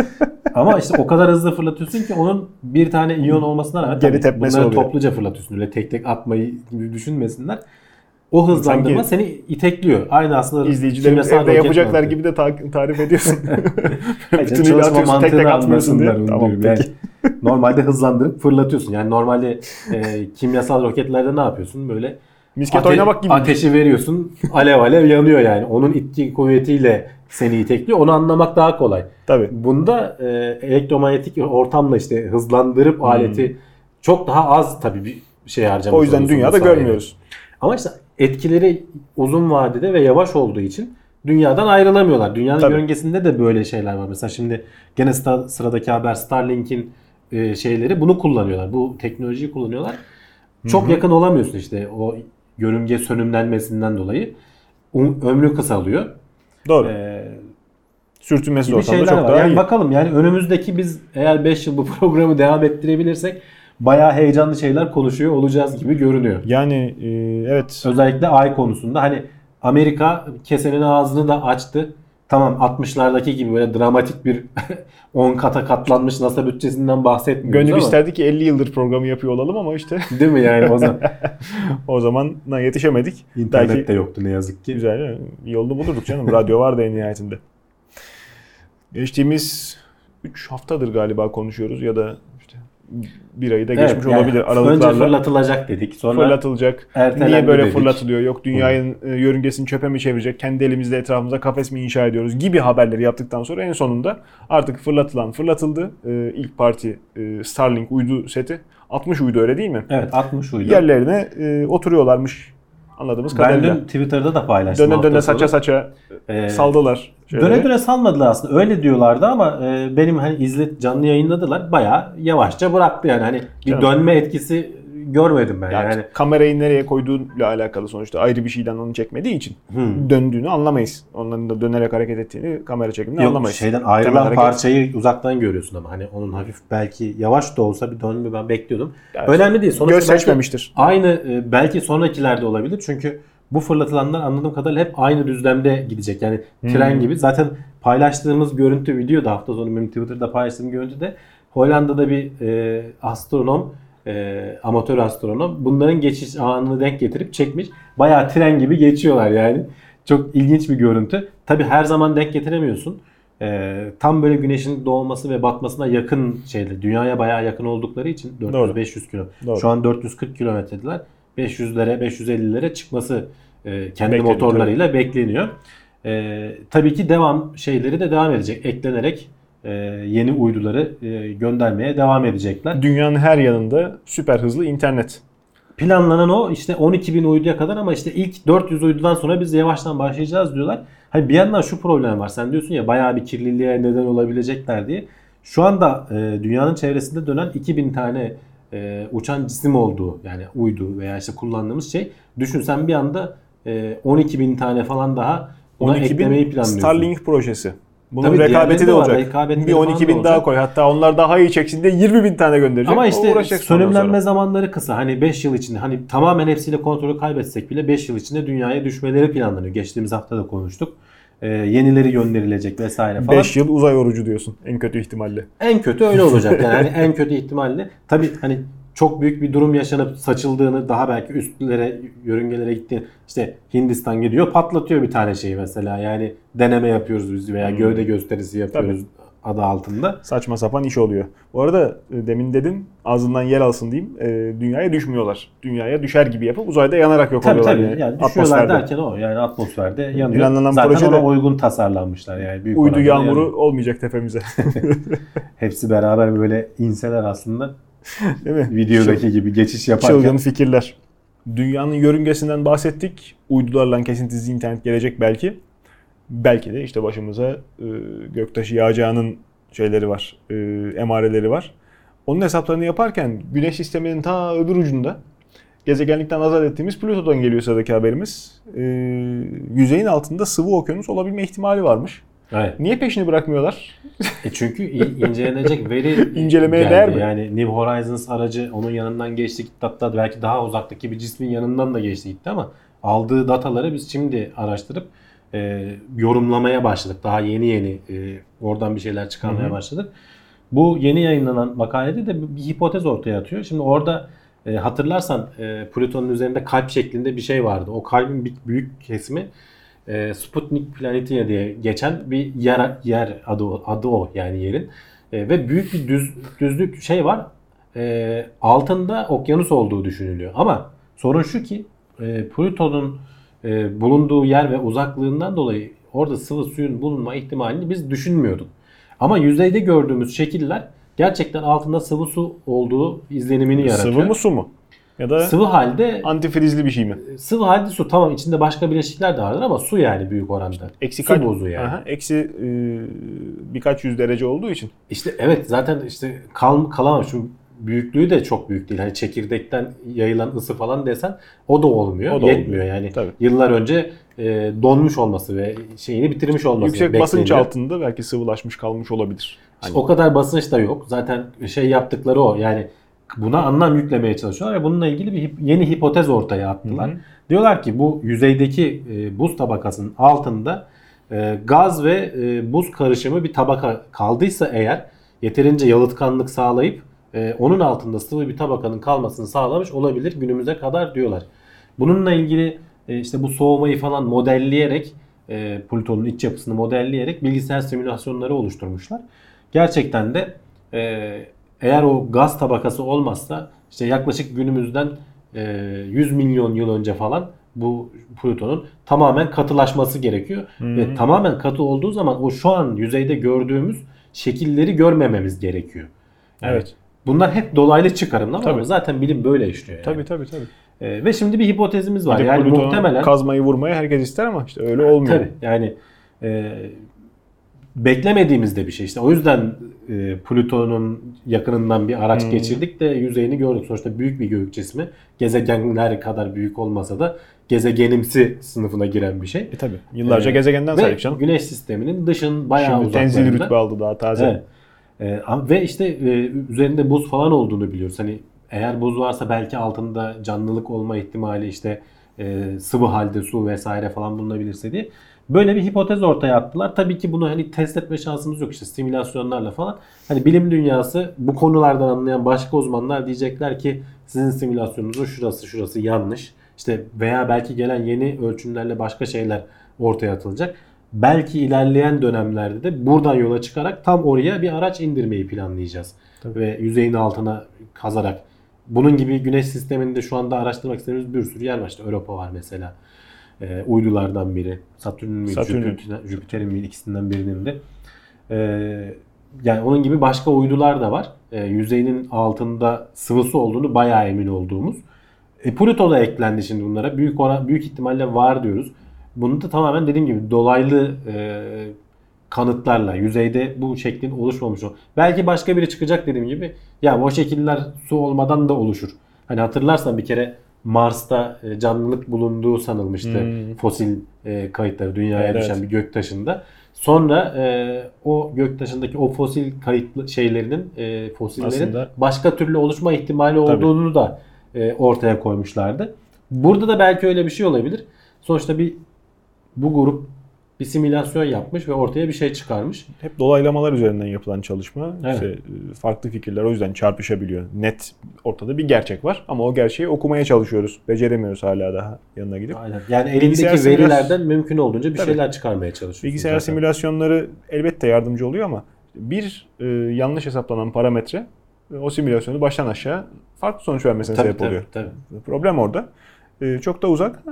[SPEAKER 3] Ama işte o kadar hızlı fırlatıyorsun ki onun bir tane iyon olmasına rağmen
[SPEAKER 2] Geri
[SPEAKER 3] tabii
[SPEAKER 2] tepmesi
[SPEAKER 3] bunları
[SPEAKER 2] oluyor.
[SPEAKER 3] topluca fırlatıyorsun. Öyle tek tek atmayı düşünmesinler. O hızlandırma
[SPEAKER 2] Sanki-
[SPEAKER 3] seni itekliyor. Aynı aslında
[SPEAKER 2] İzleyicilerimiz evde yapacaklar
[SPEAKER 3] mantığı.
[SPEAKER 2] gibi de ta- tarif ediyorsun. Bütünüyle
[SPEAKER 3] çalışma
[SPEAKER 2] atıyorsun tek tek atmıyorsun diye. Tamam
[SPEAKER 3] diyorum.
[SPEAKER 2] peki.
[SPEAKER 3] Yani normalde hızlandırıp fırlatıyorsun. Yani normalde e, kimyasal roketlerde ne yapıyorsun? Böyle
[SPEAKER 2] Misket
[SPEAKER 3] ate-
[SPEAKER 2] oynamak gibi.
[SPEAKER 3] ateşi veriyorsun. Alev alev yanıyor yani. Onun itki kuvvetiyle seni itekliyor. Onu anlamak daha kolay.
[SPEAKER 2] Tabii.
[SPEAKER 3] Bunda e, elektromanyetik ortamla işte hızlandırıp aleti çok daha az tabii bir şey harcamış
[SPEAKER 2] Hmm. O yüzden dünyada
[SPEAKER 3] sayede.
[SPEAKER 2] görmüyoruz.
[SPEAKER 3] Ama işte etkileri uzun vadede ve yavaş olduğu için dünyadan ayrılamıyorlar. Dünyanın
[SPEAKER 2] Tabii.
[SPEAKER 3] yörüngesinde de böyle şeyler var. Mesela şimdi gene sıra- sıradaki haber Starlink'in e, şeyleri bunu kullanıyorlar. Bu teknolojiyi kullanıyorlar. Çok yakın olamıyorsun işte o yörünge sönümlenmesinden dolayı. Um- ömrü kısalıyor.
[SPEAKER 2] Doğru.
[SPEAKER 3] Ee,
[SPEAKER 2] Sürtünmesi de ortamda çok
[SPEAKER 3] var.
[SPEAKER 2] daha
[SPEAKER 3] Yani
[SPEAKER 2] iyi.
[SPEAKER 3] bakalım yani önümüzdeki biz eğer 5 yıl bu programı devam ettirebilirsek bayağı heyecanlı şeyler konuşuyor olacağız gibi görünüyor.
[SPEAKER 2] Yani e, evet.
[SPEAKER 3] Özellikle ay konusunda hani Amerika kesenin ağzını da açtı. Tamam 60'lardaki gibi böyle dramatik bir 10 kata katlanmış NASA bütçesinden bahsetmiyoruz
[SPEAKER 2] Gönül
[SPEAKER 3] ama.
[SPEAKER 2] isterdi ki 50 yıldır programı yapıyor olalım ama işte
[SPEAKER 3] Değil mi yani o zaman?
[SPEAKER 2] o zamana yetişemedik.
[SPEAKER 3] İnternet
[SPEAKER 2] Belki
[SPEAKER 3] de yoktu ne yazık ki.
[SPEAKER 2] güzel bir yolunu bulurduk canım. Radyo vardı en nihayetinde. Geçtiğimiz 3 haftadır galiba konuşuyoruz ya da bir ayı da geçmiş
[SPEAKER 3] Evet, yani
[SPEAKER 2] olabilir
[SPEAKER 3] Önce
[SPEAKER 2] aralıklarla.
[SPEAKER 3] fırlatılacak dedik. Sonra
[SPEAKER 2] fırlatılacak. Niye böyle
[SPEAKER 3] dedik.
[SPEAKER 2] fırlatılıyor? Yok dünyayın e, yörüngesini çöpe mi çevirecek? Kendi elimizde etrafımıza kafes mi inşa ediyoruz? Gibi haberleri yaptıktan sonra en sonunda artık fırlatılan fırlatıldı. E, ilk parti e, Starlink uydu seti. 60 uydu öyle değil mi?
[SPEAKER 3] Evet 60 uydu.
[SPEAKER 2] Yerlerine e, oturuyorlarmış anladığımız
[SPEAKER 3] ben
[SPEAKER 2] kadarıyla.
[SPEAKER 3] dün Twitter'da da paylaştım.
[SPEAKER 2] Döne döne saça saça
[SPEAKER 3] Ee,
[SPEAKER 2] saldılar. şeyleri.
[SPEAKER 3] Döne döne salmadılar aslında. Öyle diyorlardı ama e, benim hani izlet canlı yayınladılar. Bayağı yavaşça bıraktı yani. Hani bir
[SPEAKER 2] Canım.
[SPEAKER 3] dönme etkisi görmedim ben.
[SPEAKER 2] Yani
[SPEAKER 3] Yani,
[SPEAKER 2] kamerayı nereye koyduğuyla alakalı sonuçta ayrı bir şeyden onu çekmediği için
[SPEAKER 3] Hmm.
[SPEAKER 2] döndüğünü anlamayız. Onların da dönerek hareket ettiğini kamera çekiminde
[SPEAKER 3] Yok
[SPEAKER 2] anlamayız.
[SPEAKER 3] şeyden
[SPEAKER 2] Temel
[SPEAKER 3] ayrılan
[SPEAKER 2] hareket-
[SPEAKER 3] parçayı uzaktan görüyorsun ama hani onun hafif belki yavaş da olsa bir dönme ben bekliyordum.
[SPEAKER 2] Yani
[SPEAKER 3] Önemli değil. Sonuçta
[SPEAKER 2] Göz seçmemiştir.
[SPEAKER 3] Aynı e, belki sonrakilerde olabilir. Çünkü bu fırlatılanlar anladığım kadarıyla hep aynı düzlemde gidecek. Yani tren
[SPEAKER 2] Hmm.
[SPEAKER 3] gibi. Zaten paylaştığımız görüntü video da hafta sonu benim Twitter'da paylaştığım görüntü de Hollanda'da bir e, astronom e, amatör astronom bunların geçiş anını denk getirip çekmiş. Bayağı tren gibi geçiyorlar yani. Çok ilginç bir görüntü. Tabi her zaman denk getiremiyorsun. E, tam böyle güneşin doğması ve batmasına yakın şeyde dünyaya bayağı yakın oldukları için
[SPEAKER 2] Doğru.
[SPEAKER 3] 400-500 kilo.
[SPEAKER 2] Doğru.
[SPEAKER 3] Şu an 440 kilometredeler. 500'lere 550'lere çıkması e, kendi
[SPEAKER 2] Bekleniyor,
[SPEAKER 3] motorlarıyla bekleniyor. E, tabii ki devam şeyleri de devam edecek. Eklenerek yeni uyduları e, göndermeye devam edecekler.
[SPEAKER 2] Dünyanın her yanında süper hızlı internet.
[SPEAKER 3] Planlanan o işte 12 bin uyduya kadar ama işte ilk 400 uydudan sonra biz yavaştan başlayacağız diyorlar. Hani bir yandan şu problem var. Sen diyorsun ya bayağı bir kirliliğe neden olabilecekler diye. Şu anda e, dünyanın çevresinde dönen 2000 tane e, uçan cisim olduğu yani uydu veya işte kullandığımız şey. Düşün sen bir anda e, 12 bin tane falan daha
[SPEAKER 2] 12
[SPEAKER 3] eklemeyi planlıyorsun.
[SPEAKER 2] Starlink projesi. Bunun
[SPEAKER 3] Tabii
[SPEAKER 2] rekabeti de olacak.
[SPEAKER 3] rekabetleri
[SPEAKER 2] bir
[SPEAKER 3] falan
[SPEAKER 2] 12
[SPEAKER 3] da
[SPEAKER 2] bin daha koy. Hatta onlar daha iyi çeksin diye 20 bin tane gönderecek.
[SPEAKER 3] Ama işte sönümlenme zamanları kısa. Hani 5 yıl içinde hani tamamen hepsiyle kontrolü kaybetsek bile 5 yıl içinde dünyaya düşmeleri planlanıyor. Geçtiğimiz hafta da konuştuk. Ee, yenileri gönderilecek vesaire falan.
[SPEAKER 2] 5 yıl uzay orucu diyorsun en kötü ihtimalle.
[SPEAKER 3] En kötü öyle olacak. Yani hani en kötü ihtimalle. Tabii hani çok büyük bir durum yaşanıp saçıldığını daha belki üstlere yörüngelere gittiğini işte Hindistan gidiyor patlatıyor bir tane şeyi mesela yani deneme yapıyoruz biz veya
[SPEAKER 2] Hmm.
[SPEAKER 3] gövde gösterisi yapıyoruz adı altında.
[SPEAKER 2] Saçma sapan iş oluyor. Bu arada e, demin dedin ağzından yer alsın diyeyim. e, dünyaya düşmüyorlar. Dünyaya düşer gibi yapıp uzayda yanarak yok
[SPEAKER 3] Tabii
[SPEAKER 2] oluyorlar.
[SPEAKER 3] tabii. Yani, düşüyorlar
[SPEAKER 2] Atmosferde.
[SPEAKER 3] derken o yani atmosferde yanıyor.
[SPEAKER 2] Planlanan
[SPEAKER 3] Zaten
[SPEAKER 2] proje de-
[SPEAKER 3] ona uygun tasarlanmışlar yani büyük
[SPEAKER 2] Uydu yağmuru
[SPEAKER 3] yanıyor.
[SPEAKER 2] olmayacak tepemize.
[SPEAKER 3] Hepsi beraber böyle inseler aslında
[SPEAKER 2] Değil mi?
[SPEAKER 3] videodaki gibi geçiş yaparken.
[SPEAKER 2] Çılgın fikirler. Dünyanın yörüngesinden bahsettik. Uydularla kesintisiz internet gelecek belki. Belki de işte başımıza e, göktaşı yağacağının şeyleri var, e, emareleri var. Onun hesaplarını yaparken Güneş sisteminin ta öbür ucunda gezegenlikten azat ettiğimiz Plüto'dan geliyor sıradaki haberimiz. Ee, yüzeyin altında sıvı okyanus olabilme ihtimali varmış.
[SPEAKER 3] Evet.
[SPEAKER 2] Niye peşini bırakmıyorlar?
[SPEAKER 3] E çünkü incelenecek veri
[SPEAKER 2] İncelemeye
[SPEAKER 3] geldi.
[SPEAKER 2] değer mi?
[SPEAKER 3] Yani New Horizons aracı onun yanından geçti gitti hatta belki daha uzaktaki bir cismin yanından da geçti gitti ama aldığı dataları biz şimdi araştırıp e, yorumlamaya başladık. Daha yeni yeni e, oradan bir şeyler çıkarmaya
[SPEAKER 2] Hı hı.
[SPEAKER 3] başladık. Bu yeni yayınlanan makalede de bir hipotez ortaya atıyor. Şimdi orada e, hatırlarsan e, Plüton'un üzerinde kalp şeklinde bir şey vardı. O kalbin bir büyük kesimi e, Sputnik Planitia diye geçen bir yer yer adı adı o yani yerin E, ve büyük bir düz düzlük şey var. E, altında okyanus olduğu düşünülüyor. Ama sorun şu ki e, Plüton'un e, bulunduğu yer ve uzaklığından dolayı orada sıvı suyun bulunma ihtimalini biz düşünmüyorduk. Ama yüzeyde gördüğümüz şekiller gerçekten altında sıvı su olduğu izlenimini yaratıyor.
[SPEAKER 2] Sıvı mı su mu? Ya da
[SPEAKER 3] Sıvı halde
[SPEAKER 2] antifrizli bir şey mi?
[SPEAKER 3] sıvı halde su tamam içinde başka bileşikler de vardır ama su yani büyük oranda.
[SPEAKER 2] Eksi
[SPEAKER 3] su
[SPEAKER 2] kaç?
[SPEAKER 3] bozu yani.
[SPEAKER 2] Aha, eksi e, birkaç yüz derece olduğu için.
[SPEAKER 3] İşte evet zaten işte kal kalamam şu büyüklüğü de çok büyük değil. Hani çekirdekten yayılan ısı falan desen o da olmuyor.
[SPEAKER 2] O da
[SPEAKER 3] Yetmiyor
[SPEAKER 2] olmuyor.
[SPEAKER 3] yani.
[SPEAKER 2] Tabii.
[SPEAKER 3] Yıllar önce e, donmuş olması ve şeyini bitirmiş olması
[SPEAKER 2] Yüksek basınç
[SPEAKER 3] bekleniyor.
[SPEAKER 2] altında belki sıvılaşmış kalmış olabilir. Hani
[SPEAKER 3] O kadar basınç da yok. Zaten şey yaptıkları o. Yani buna anlam yüklemeye çalışıyorlar ve bununla ilgili bir yeni hipotez ortaya attılar.
[SPEAKER 2] Hı hı.
[SPEAKER 3] Diyorlar ki bu yüzeydeki e, buz tabakasının altında e, gaz ve e, buz karışımı bir tabaka kaldıysa eğer yeterince yalıtkanlık sağlayıp e, onun altında sıvı bir tabakanın kalmasını sağlamış olabilir günümüze kadar diyorlar. Bununla ilgili e, işte bu soğumayı falan modelleyerek e, Plüton'un iç yapısını modelleyerek bilgisayar simülasyonları oluşturmuşlar. Gerçekten de e, eğer o gaz tabakası olmazsa işte yaklaşık günümüzden e, 100 milyon yıl önce falan bu Plüton'un tamamen katılaşması gerekiyor. Ve tamamen katı olduğu zaman o şu an yüzeyde gördüğümüz şekilleri görmememiz gerekiyor.
[SPEAKER 2] Evet.
[SPEAKER 3] Bunlar hep dolaylı çıkarımlar ama
[SPEAKER 2] Tabii.
[SPEAKER 3] zaten bilim böyle işliyor yani.
[SPEAKER 2] Tabii tabii tabii.
[SPEAKER 3] E, ve şimdi bir hipotezimiz var.
[SPEAKER 2] Bir
[SPEAKER 3] yani muhtemelen
[SPEAKER 2] kazmayı vurmaya herkes ister ama işte öyle olmuyor.
[SPEAKER 3] Tabii yani e, beklemediğimiz de bir şey. İşte o yüzden e, Plüton'un yakınından bir araç
[SPEAKER 2] Hmm.
[SPEAKER 3] geçirdik de yüzeyini gördük. Sonuçta büyük bir gök cismi. Gezegenler kadar büyük olmasa da gezegenimsi sınıfına giren bir şey.
[SPEAKER 2] E tabii. Yıllarca
[SPEAKER 3] Ee,
[SPEAKER 2] gezegenden saydık canım.
[SPEAKER 3] Güneş sisteminin dışın bayağı
[SPEAKER 2] Şimdi tenzil
[SPEAKER 3] uzaklarında.
[SPEAKER 2] rütbe aldı daha taze.
[SPEAKER 3] Evet. Ama- ve işte e, üzerinde buz falan olduğunu biliyoruz. Hani eğer buz varsa belki altında canlılık olma ihtimali işte e, sıvı halde su vesaire falan bulunabilirse diye. Böyle bir hipotez ortaya attılar. Tabii ki bunu hani test etme şansımız yok işte simülasyonlarla falan. Hani bilim dünyası bu konulardan anlayan başka uzmanlar diyecekler ki sizin simülasyonunuzun şurası şurası yanlış. İşte veya belki gelen yeni ölçümlerle başka şeyler ortaya atılacak. Belki ilerleyen dönemlerde de buradan yola çıkarak tam oraya bir araç indirmeyi planlayacağız.
[SPEAKER 2] Tabii.
[SPEAKER 3] Ve yüzeyin altına kazarak. Bunun gibi güneş sisteminde şu anda araştırmak istediğimiz bir sürü yer var. İşte Europa var mesela. Ee, uydulardan biri. Satürn'ün müydü?
[SPEAKER 2] Satürn'ün.
[SPEAKER 3] Jüpiter- Jüpiter'in mi ikisinden birinin de. Ee, yani onun gibi başka uydular da var. Ee, yüzeyinin altında sıvısı olduğunu bayağı emin olduğumuz. E, Pluto da eklendi şimdi bunlara. Büyük oran, büyük ihtimalle var diyoruz. Bunu da tamamen dediğim gibi dolaylı e, kanıtlarla yüzeyde bu şeklin oluşmamış o. Belki başka biri çıkacak dediğim gibi. Ya o şekiller su olmadan da oluşur. Hani hatırlarsan bir kere Mars'ta e, canlılık bulunduğu sanılmıştı.
[SPEAKER 2] Hmm.
[SPEAKER 3] Fosil e, kayıtları dünyaya
[SPEAKER 2] Evet,
[SPEAKER 3] düşen bir göktaşında. Sonra e, o göktaşındaki o fosil kayıtlı şeylerinin e, fosillerin
[SPEAKER 2] Aslında-
[SPEAKER 3] başka türlü oluşma ihtimali olduğunu da e, ortaya koymuşlardı. Burada da belki öyle bir şey olabilir. Sonuçta bir bu grup bir simülasyon yapmış ve ortaya bir şey çıkarmış.
[SPEAKER 2] Hep dolaylamalar üzerinden yapılan çalışma.
[SPEAKER 3] Evet.
[SPEAKER 2] İşte, e, farklı fikirler o yüzden çarpışabiliyor. Net ortada bir gerçek var ama o gerçeği okumaya çalışıyoruz. Beceremiyoruz hala daha yanına gidip.
[SPEAKER 3] Aynen. Yani elindeki verilerden mümkün olduğunca bir
[SPEAKER 2] Tabii.
[SPEAKER 3] şeyler çıkarmaya çalışıyorsun.
[SPEAKER 2] Bilgisayar
[SPEAKER 3] zaten.
[SPEAKER 2] simülasyonları elbette yardımcı oluyor ama bir e, yanlış hesaplanan parametre e, o simülasyonu baştan aşağı farklı sonuç vermesine
[SPEAKER 3] Tabii,
[SPEAKER 2] sebep
[SPEAKER 3] tabii,
[SPEAKER 2] oluyor.
[SPEAKER 3] tabii.
[SPEAKER 2] Problem orada. E, çok da uzak.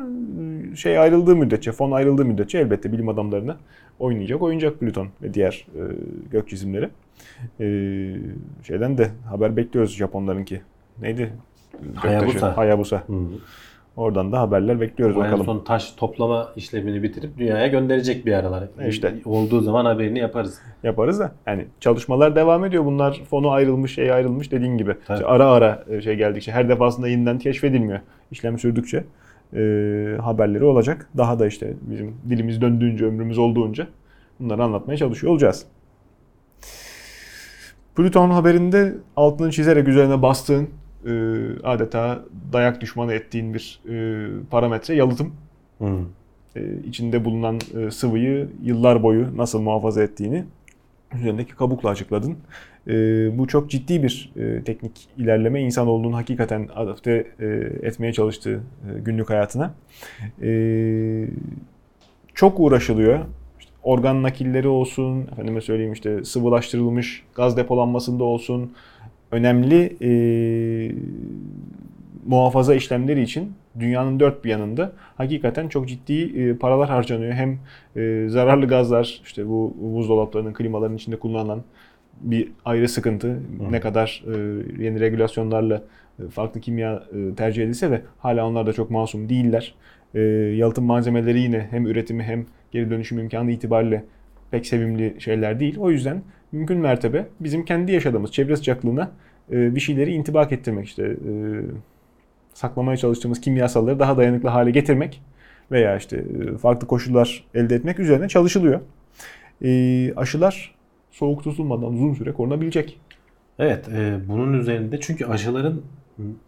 [SPEAKER 2] E, Şey ayrıldığı müddetçe, fon ayrıldığı müddetçe elbette bilim adamlarına oynayacak, oyuncak Plüton ve diğer e, gök cisimleri. E, şeyden de haber bekliyoruz Japonlarınki. Neydi?
[SPEAKER 3] Hayabusa.
[SPEAKER 2] Hayabusa.
[SPEAKER 3] Hı.
[SPEAKER 2] Oradan da haberler bekliyoruz
[SPEAKER 3] en
[SPEAKER 2] bakalım.
[SPEAKER 3] son taş toplama işlemini bitirip dünyaya gönderecek bir aralar.
[SPEAKER 2] İşte.
[SPEAKER 3] Olduğu zaman haberini yaparız.
[SPEAKER 2] yaparız da yani çalışmalar devam ediyor. Bunlar fonu ayrılmış, şey ayrılmış dediğin gibi.
[SPEAKER 3] Tabii.
[SPEAKER 2] İşte ara ara e, şey geldikçe her defasında yeniden keşfedilmiyor. İşlem sürdükçe e, haberleri olacak. Daha da işte bizim dilimiz döndüğünce, ömrümüz olduğunca bunları anlatmaya çalışıyor olacağız. Plüton haberinde altını çizerek üzerine bastığın e, adeta dayak düşmanı ettiğin bir e, parametre yalıtım.
[SPEAKER 3] Hı.
[SPEAKER 2] E, içinde bulunan e, sıvıyı yıllar boyu nasıl muhafaza ettiğini üzerindeki kabukla açıkladın. E, bu çok ciddi bir e, teknik ilerleme. İnsanoğlunun hakikaten adapte e, etmeye çalıştığı e, günlük hayatına. E, çok uğraşılıyor. İşte organ nakilleri olsun, efendime söyleyeyim işte sıvılaştırılmış gaz depolanmasında olsun. Önemli e, muhafaza işlemleri için dünyanın dört bir yanında hakikaten çok ciddi e, paralar harcanıyor. Hem e, zararlı gazlar, işte bu buzdolaplarının, klimaların içinde kullanılan bir ayrı sıkıntı. Ne kadar e, yeni regülasyonlarla e, farklı kimya e, tercih edilse de hala onlar da çok masum değiller. E, yalıtım malzemeleri yine hem üretimi hem geri dönüşüm imkanı itibariyle pek sevimli şeyler değil. O yüzden mümkün mertebe bizim kendi yaşadığımız çevre sıcaklığına e, bir şeyleri intibak ettirmek işte e, saklamaya çalıştığımız kimyasalları daha dayanıklı hale getirmek veya işte e, farklı koşullar elde etmek üzerine çalışılıyor. E, aşılar soğuk tutulmadan uzun süre korunabilecek.
[SPEAKER 3] Evet, e, bunun üzerinde çünkü aşıların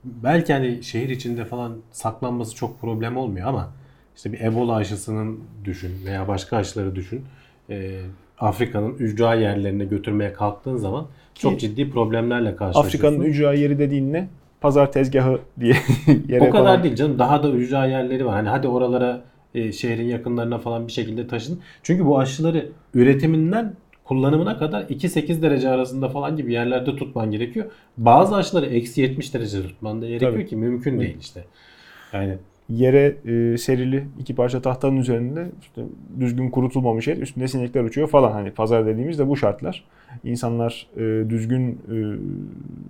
[SPEAKER 3] belki hani şehir içinde falan saklanması çok problem olmuyor ama işte bir Ebola aşısının düşün veya başka aşıları düşün. E, Afrika'nın ücra yerlerine götürmeye kalktığın zaman çok
[SPEAKER 2] Ki
[SPEAKER 3] ciddi problemlerle karşılaşıyorsun.
[SPEAKER 2] Afrika'nın ücra yeri dediğin ne? Pazar tezgahı diye yere
[SPEAKER 3] O kadar
[SPEAKER 2] falan.
[SPEAKER 3] değil canım. Daha da ücra yerleri var. Hani hadi oralara e, şehrin yakınlarına falan bir şekilde taşın. Çünkü bu aşıları üretiminden kullanımına kadar 2-8 derece arasında falan gibi yerlerde tutman gerekiyor. Bazı aşıları eksi 70 derece tutman da gerekiyor
[SPEAKER 2] Tabii.
[SPEAKER 3] ki mümkün değil işte. Yani
[SPEAKER 2] Yere e, serili iki parça tahtanın üzerinde işte düzgün kurutulmamış yer, üstünde sinekler uçuyor falan. Hani pazar dediğimiz de bu şartlar. İnsanlar e, düzgün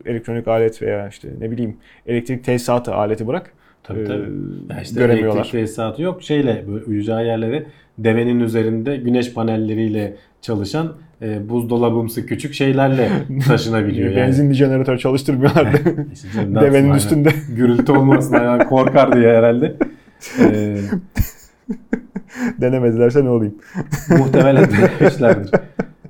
[SPEAKER 2] e, elektronik alet veya işte ne bileyim elektrik tesisatı aleti bırak
[SPEAKER 3] tabii
[SPEAKER 2] e,
[SPEAKER 3] tabii. Ya işte
[SPEAKER 2] göremiyorlar.
[SPEAKER 3] elektrik tesisatı yok. Şeyle böyle ücra yerleri devenin üzerinde güneş panelleriyle çalışan e, buzdolabımsı küçük şeylerle taşınabiliyor. yani.
[SPEAKER 2] Benzinli jeneratör çalıştırmıyorlardı.
[SPEAKER 3] İşte
[SPEAKER 2] Devenin
[SPEAKER 3] hala?
[SPEAKER 2] üstünde.
[SPEAKER 3] Gürültü olmasın yani korkar diye herhalde. Ee,
[SPEAKER 2] Denemedilerse ne olayım.
[SPEAKER 3] muhtemelen denemişlerdir.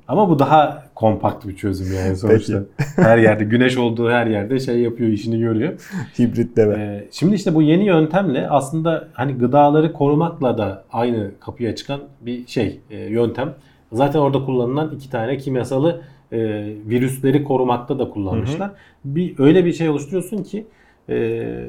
[SPEAKER 3] Ama bu daha kompakt bir çözüm yani sonuçta. Her yerde güneş olduğu her yerde şey yapıyor, işini görüyor.
[SPEAKER 2] Hibrit deve.
[SPEAKER 3] Ee, şimdi işte bu yeni yöntemle aslında hani gıdaları korumakla da aynı kapıya çıkan bir şey, e, yöntem. Zaten orada kullanılan iki tane kimyasalı e, virüsleri korumakta da kullanmışlar. Bir öyle bir şey oluşturuyorsun ki e,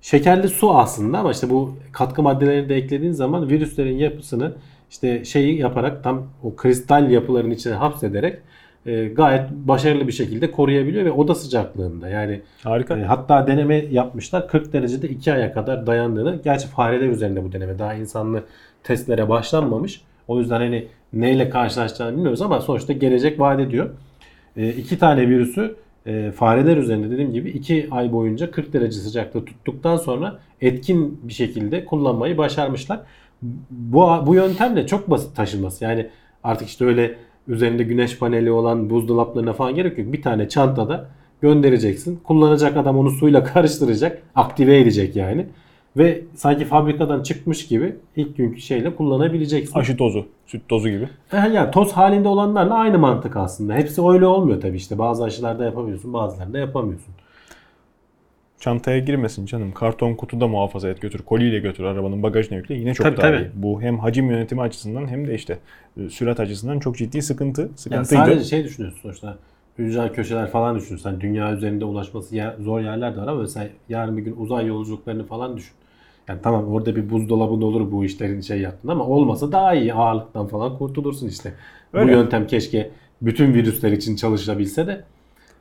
[SPEAKER 3] şekerli su aslında ama işte bu katkı maddelerini de eklediğin zaman virüslerin yapısını işte şeyi yaparak tam o kristal yapıların içine hapsederek e, gayet başarılı bir şekilde koruyabiliyor ve oda sıcaklığında yani
[SPEAKER 2] Harika.
[SPEAKER 3] e, hatta deneme yapmışlar 40 derecede 2 aya kadar dayandığını. Gerçi fareler üzerinde bu deneme. Daha insanlı testlere başlanmamış. O yüzden hani neyle karşılaşacağını bilmiyoruz ama sonuçta gelecek vaat ediyor. E, iki tane virüsü e, fareler üzerinde dediğim gibi 2 ay boyunca 40 derece sıcaklıkta tuttuktan sonra etkin bir şekilde kullanmayı başarmışlar. Bu, bu yöntemle çok basit taşınması. Yani artık işte öyle üzerinde güneş paneli olan buzdolaplarına falan gerek yok. Bir tane çantada göndereceksin. Kullanacak adam onu suyla karıştıracak. Aktive edecek yani. Ve sanki fabrikadan çıkmış gibi ilk günkü şeyle kullanabileceksin.
[SPEAKER 2] Aşı tozu, süt tozu gibi.
[SPEAKER 3] E, Yani toz halinde olanlarla aynı mantık aslında. Hepsi öyle olmuyor tabii işte. Bazı aşılarda yapabiliyorsun, bazılarında yapamıyorsun.
[SPEAKER 2] Çantaya girmesin canım. Karton kutuda muhafaza et götür. Koliyle götür arabanın bagajına yükle. Yine çok
[SPEAKER 3] Tabii,
[SPEAKER 2] daha
[SPEAKER 3] tabii.
[SPEAKER 2] iyi. Bu hem hacim yönetimi açısından hem de işte e, sürat açısından çok ciddi sıkıntı.
[SPEAKER 3] Yani
[SPEAKER 2] Sıkıntıydı.
[SPEAKER 3] sadece şey düşünüyorsun sonuçta. Ücra köşeler falan düşünürsen hani dünya üzerinde ulaşması yer- zor yerler de var ama mesela yarın bir gün uzay yolculuklarını falan düşün. Yani tamam orada bir buzdolabın olur bu işlerin şey yaptın ama olmasa daha iyi ağırlıktan falan kurtulursun işte. Bu
[SPEAKER 2] Öyle.
[SPEAKER 3] yöntem keşke bütün virüsler için çalışabilse de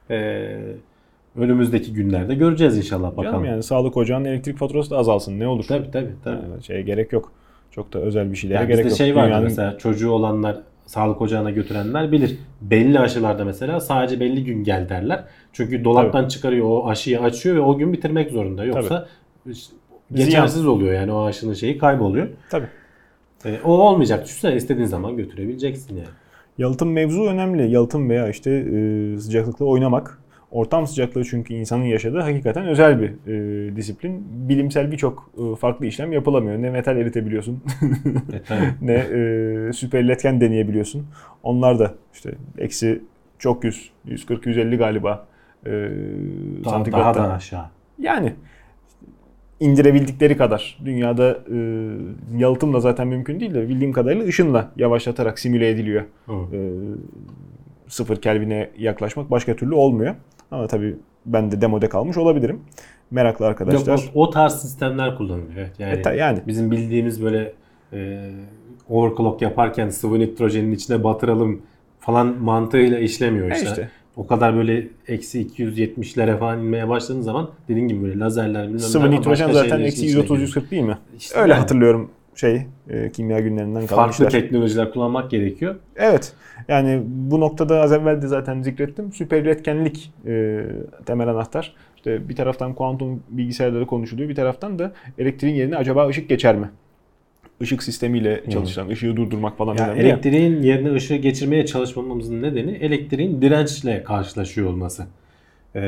[SPEAKER 3] eee, önümüzdeki günlerde göreceğiz inşallah bakalım.
[SPEAKER 2] Canım yani sağlık ocağının elektrik faturası da azalsın. Ne olur.
[SPEAKER 3] Tabii tabii tabii.
[SPEAKER 2] Yani şeye gerek yok. Çok da özel bir şeylere
[SPEAKER 3] Yani
[SPEAKER 2] gerek
[SPEAKER 3] bizde
[SPEAKER 2] yok.
[SPEAKER 3] şey vardı
[SPEAKER 2] Dünyanın-
[SPEAKER 3] mesela çocuğu olanlar sağlık ocağına götürenler bilir. Belli aşılarda mesela sadece belli gün gel derler. Çünkü dolaptan çıkarıyor o aşıyı açıyor ve o gün bitirmek zorunda. Yoksa işte geçersiz oluyor yani o aşının şeyi kayboluyor.
[SPEAKER 2] Tabii.
[SPEAKER 3] E, o olmayacak. Düşünsene istediğin zaman götürebileceksin yani.
[SPEAKER 2] Yalıtım mevzu önemli. Yalıtım veya işte e, sıcaklıkla oynamak. Ortam sıcaklığı çünkü insanın yaşadığı hakikaten özel bir e, disiplin. Bilimsel birçok e, farklı işlem yapılamıyor. Ne metal eritebiliyorsun
[SPEAKER 3] E,
[SPEAKER 2] ne e, süper iletken deneyebiliyorsun. Onlar da işte eksi çok yüz, 140-150 galiba e,
[SPEAKER 3] Daha, daha
[SPEAKER 2] santigratta.
[SPEAKER 3] da aşağı.
[SPEAKER 2] Yani indirebildikleri kadar. Dünyada e, yalıtımla zaten mümkün değil de bildiğim kadarıyla ışınla yavaşlatarak simüle ediliyor.
[SPEAKER 3] Hı.
[SPEAKER 2] E, sıfır Kelvin'e yaklaşmak başka türlü olmuyor. Ama tabii ben de demoda kalmış olabilirim. Meraklı arkadaşlar.
[SPEAKER 3] Yok, o, o tarz sistemler kullanılıyor. Evet. Yani,
[SPEAKER 2] E, ta- yani
[SPEAKER 3] bizim bildiğimiz böyle e, overclock yaparken sıvı nitrojenin içine batıralım falan mantığıyla işlemiyor
[SPEAKER 2] E
[SPEAKER 3] işte.
[SPEAKER 2] işte.
[SPEAKER 3] O kadar böyle eksi 270'lere falan inmeye başladığın zaman dediğin gibi böyle lazerler bilmem
[SPEAKER 2] sıvı nitrojen zaten eksi
[SPEAKER 3] işin içine
[SPEAKER 2] 130-140 değil mi?
[SPEAKER 3] İşte
[SPEAKER 2] Öyle
[SPEAKER 3] yani
[SPEAKER 2] hatırlıyorum şey e, kimya günlerinden kalan
[SPEAKER 3] Farklı
[SPEAKER 2] işler.
[SPEAKER 3] teknolojiler kullanmak gerekiyor.
[SPEAKER 2] Evet. Yani bu noktada az evvel de zaten zikrettim. Süper iletkenlik e, temel anahtar. İşte bir taraftan kuantum bilgisayarları konuşuluyor. Bir taraftan da elektriğin yerine acaba ışık geçer mi? Işık sistemiyle çalışan, ışığı durdurmak falan
[SPEAKER 3] Yani
[SPEAKER 2] önemli. ya.
[SPEAKER 3] elektriğin yerine ışığı geçirmeye çalışmamamızın nedeni elektriğin dirençle karşılaşıyor olması. Ee,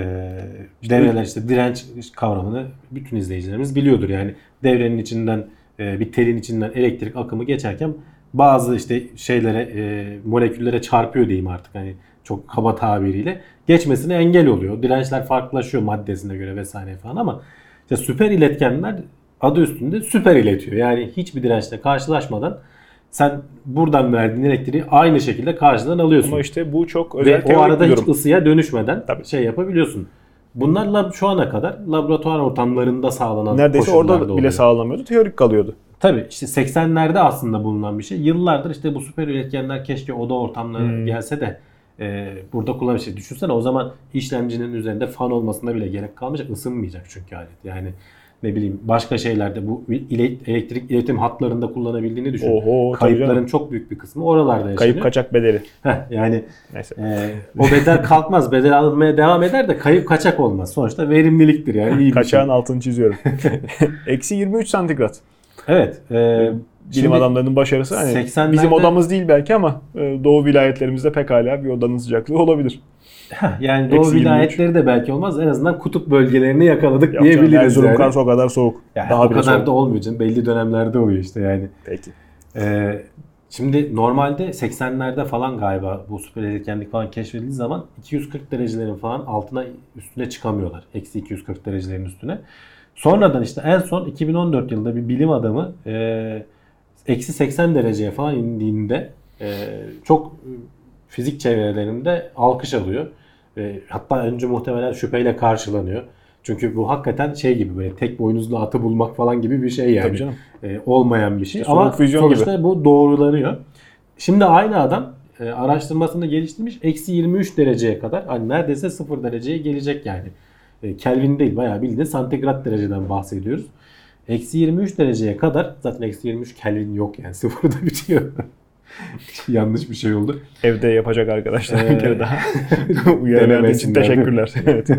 [SPEAKER 3] devreler işte direnç kavramını bütün izleyicilerimiz biliyordur. Yani devrenin içinden e, bir telin içinden elektrik akımı geçerken bazı işte şeylere e, moleküllere çarpıyor diyeyim artık hani çok kaba tabiriyle geçmesine engel oluyor. Dirençler farklılaşıyor maddesine göre vesaire falan ama işte süper iletkenler adı üstünde süper iletiyor. Yani hiçbir dirençle karşılaşmadan sen buradan verdiğin elektriği aynı şekilde karşıdan alıyorsun.
[SPEAKER 2] Ama işte bu çok özel
[SPEAKER 3] Ve o arada hiç ısıya dönüşmeden
[SPEAKER 2] Tabii.
[SPEAKER 3] şey yapabiliyorsun. Bunlar lab- şu ana kadar laboratuvar ortamlarında sağlanan
[SPEAKER 2] Neredeyse orada bile
[SPEAKER 3] oluyor.
[SPEAKER 2] sağlanamıyordu. Teorik kalıyordu.
[SPEAKER 3] Tabii işte 80'lerde aslında bulunan bir şey. Yıllardır işte bu süper üretkenler keşke oda ortamları
[SPEAKER 2] Hmm.
[SPEAKER 3] gelse de e, burada kullanmış. Düşünsene o zaman işlemcinin üzerinde fan olmasına bile gerek kalmayacak. ısınmayacak çünkü alet. Yani ne bileyim başka şeylerde bu elektrik iletim hatlarında kullanabildiğini düşün.
[SPEAKER 2] Oho
[SPEAKER 3] Kayıpların çok büyük bir kısmı oralarda yaşanıyor.
[SPEAKER 2] Kayıp kaçak bedeli.
[SPEAKER 3] Heh, yani
[SPEAKER 2] Neyse.
[SPEAKER 3] e, o bedel kalkmaz. Bedel alınmaya devam eder de kayıp kaçak olmaz. Sonuçta verimliliktir yani. iyi
[SPEAKER 2] Kaçağın
[SPEAKER 3] şey.
[SPEAKER 2] altını çiziyorum. Eksi 23 santigrat.
[SPEAKER 3] Evet. E,
[SPEAKER 2] Bilim
[SPEAKER 3] şimdi-
[SPEAKER 2] adamlarının başarısı. Hani
[SPEAKER 3] 80'lerde
[SPEAKER 2] bizim odamız değil belki ama e, doğu vilayetlerimizde pekala bir odanın sıcaklığı olabilir.
[SPEAKER 3] Yani Doğu
[SPEAKER 2] Eksi 23.
[SPEAKER 3] vilayetleri de belki olmaz. En azından kutup bölgelerini yakaladık
[SPEAKER 2] Yok canım,
[SPEAKER 3] diyebiliriz
[SPEAKER 2] Erzurum
[SPEAKER 3] yani.
[SPEAKER 2] Kars o kadar soğuk.
[SPEAKER 3] Yani
[SPEAKER 2] Daha
[SPEAKER 3] o kadar
[SPEAKER 2] soğuk.
[SPEAKER 3] da olmuyor canım. Belli dönemlerde oluyor işte yani.
[SPEAKER 2] Peki.
[SPEAKER 3] Ee, şimdi normalde 80'lerde falan galiba bu süper iletkenlik falan keşfedildiği zaman 240 derecelerin falan altına üstüne çıkamıyorlar. Eksi 240 derecelerin üstüne. Sonradan işte en son 2014 yılında bir bilim adamı e, eksi 80 dereceye falan indiğinde e, çok fizik çevrelerinde alkış alıyor. E, hatta önce muhtemelen şüpheyle karşılanıyor. Çünkü bu hakikaten şey gibi böyle tek boynuzlu atı bulmak falan gibi bir şey yani.
[SPEAKER 2] Tabii canım.
[SPEAKER 3] E, olmayan bir şey.
[SPEAKER 2] Soğuk
[SPEAKER 3] Ama sonuçta bu doğrulanıyor. Şimdi aynı adam e, araştırmasını geliştirmiş. Eksi 23 dereceye kadar hani neredeyse 0 dereceye gelecek yani. E, Kelvin değil bayağı bildiğin santigrat dereceden bahsediyoruz. Eksi 23 dereceye kadar zaten eksi 23 Kelvin yok yani sıfırda bitiyor. Yanlış bir şey oldu.
[SPEAKER 2] Evde yapacak arkadaşlar bir
[SPEAKER 3] Ee,
[SPEAKER 2] kere daha. Uyarılar için teşekkürler. evet.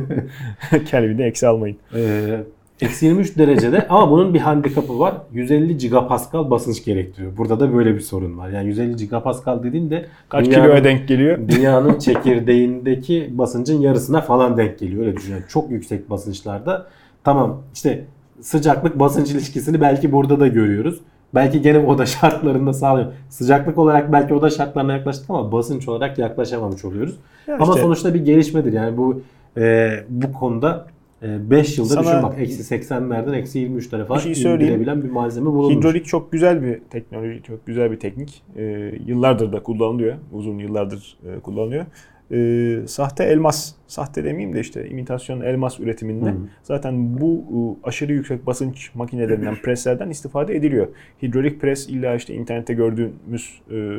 [SPEAKER 2] Kelvin'i eksi almayın.
[SPEAKER 3] Ee, Eksi 23 derecede ama bunun bir handikapı var. 150 gigapascal basınç gerektiriyor. Burada da böyle bir sorun var. Yani 150 gigapascal dediğinde
[SPEAKER 2] Kaç
[SPEAKER 3] dünyanın-
[SPEAKER 2] kiloya denk geliyor?
[SPEAKER 3] Dünyanın çekirdeğindeki basıncın yarısına falan denk geliyor. Öyle düşün. Yani çok yüksek basınçlarda tamam işte sıcaklık basınç ilişkisini belki burada da görüyoruz. Belki gene oda şartlarında sağlıyor. Sıcaklık olarak belki oda şartlarına yaklaştık ama basınç olarak yaklaşamamış oluyoruz.
[SPEAKER 2] Ya
[SPEAKER 3] Ama
[SPEAKER 2] işte-
[SPEAKER 3] sonuçta bir gelişmedir. Yani bu e, bu konuda 5 yılda
[SPEAKER 2] Sana-
[SPEAKER 3] düşün bak eksi 80'lerden eksi 23'lere falan
[SPEAKER 2] şey
[SPEAKER 3] indirebilen bir malzeme bulunmuş.
[SPEAKER 2] Hidrolik çok güzel bir teknoloji, çok güzel bir teknik. Ee, yıllardır da kullanılıyor. Uzun yıllardır e, kullanılıyor. Ee, sahte elmas, sahte demeyeyim de işte imitasyon elmas üretiminde
[SPEAKER 3] Hı.
[SPEAKER 2] zaten bu e, aşırı yüksek basınç makinelerinden, preslerden istifade ediliyor. Hidrolik pres illa işte internette gördüğümüz e,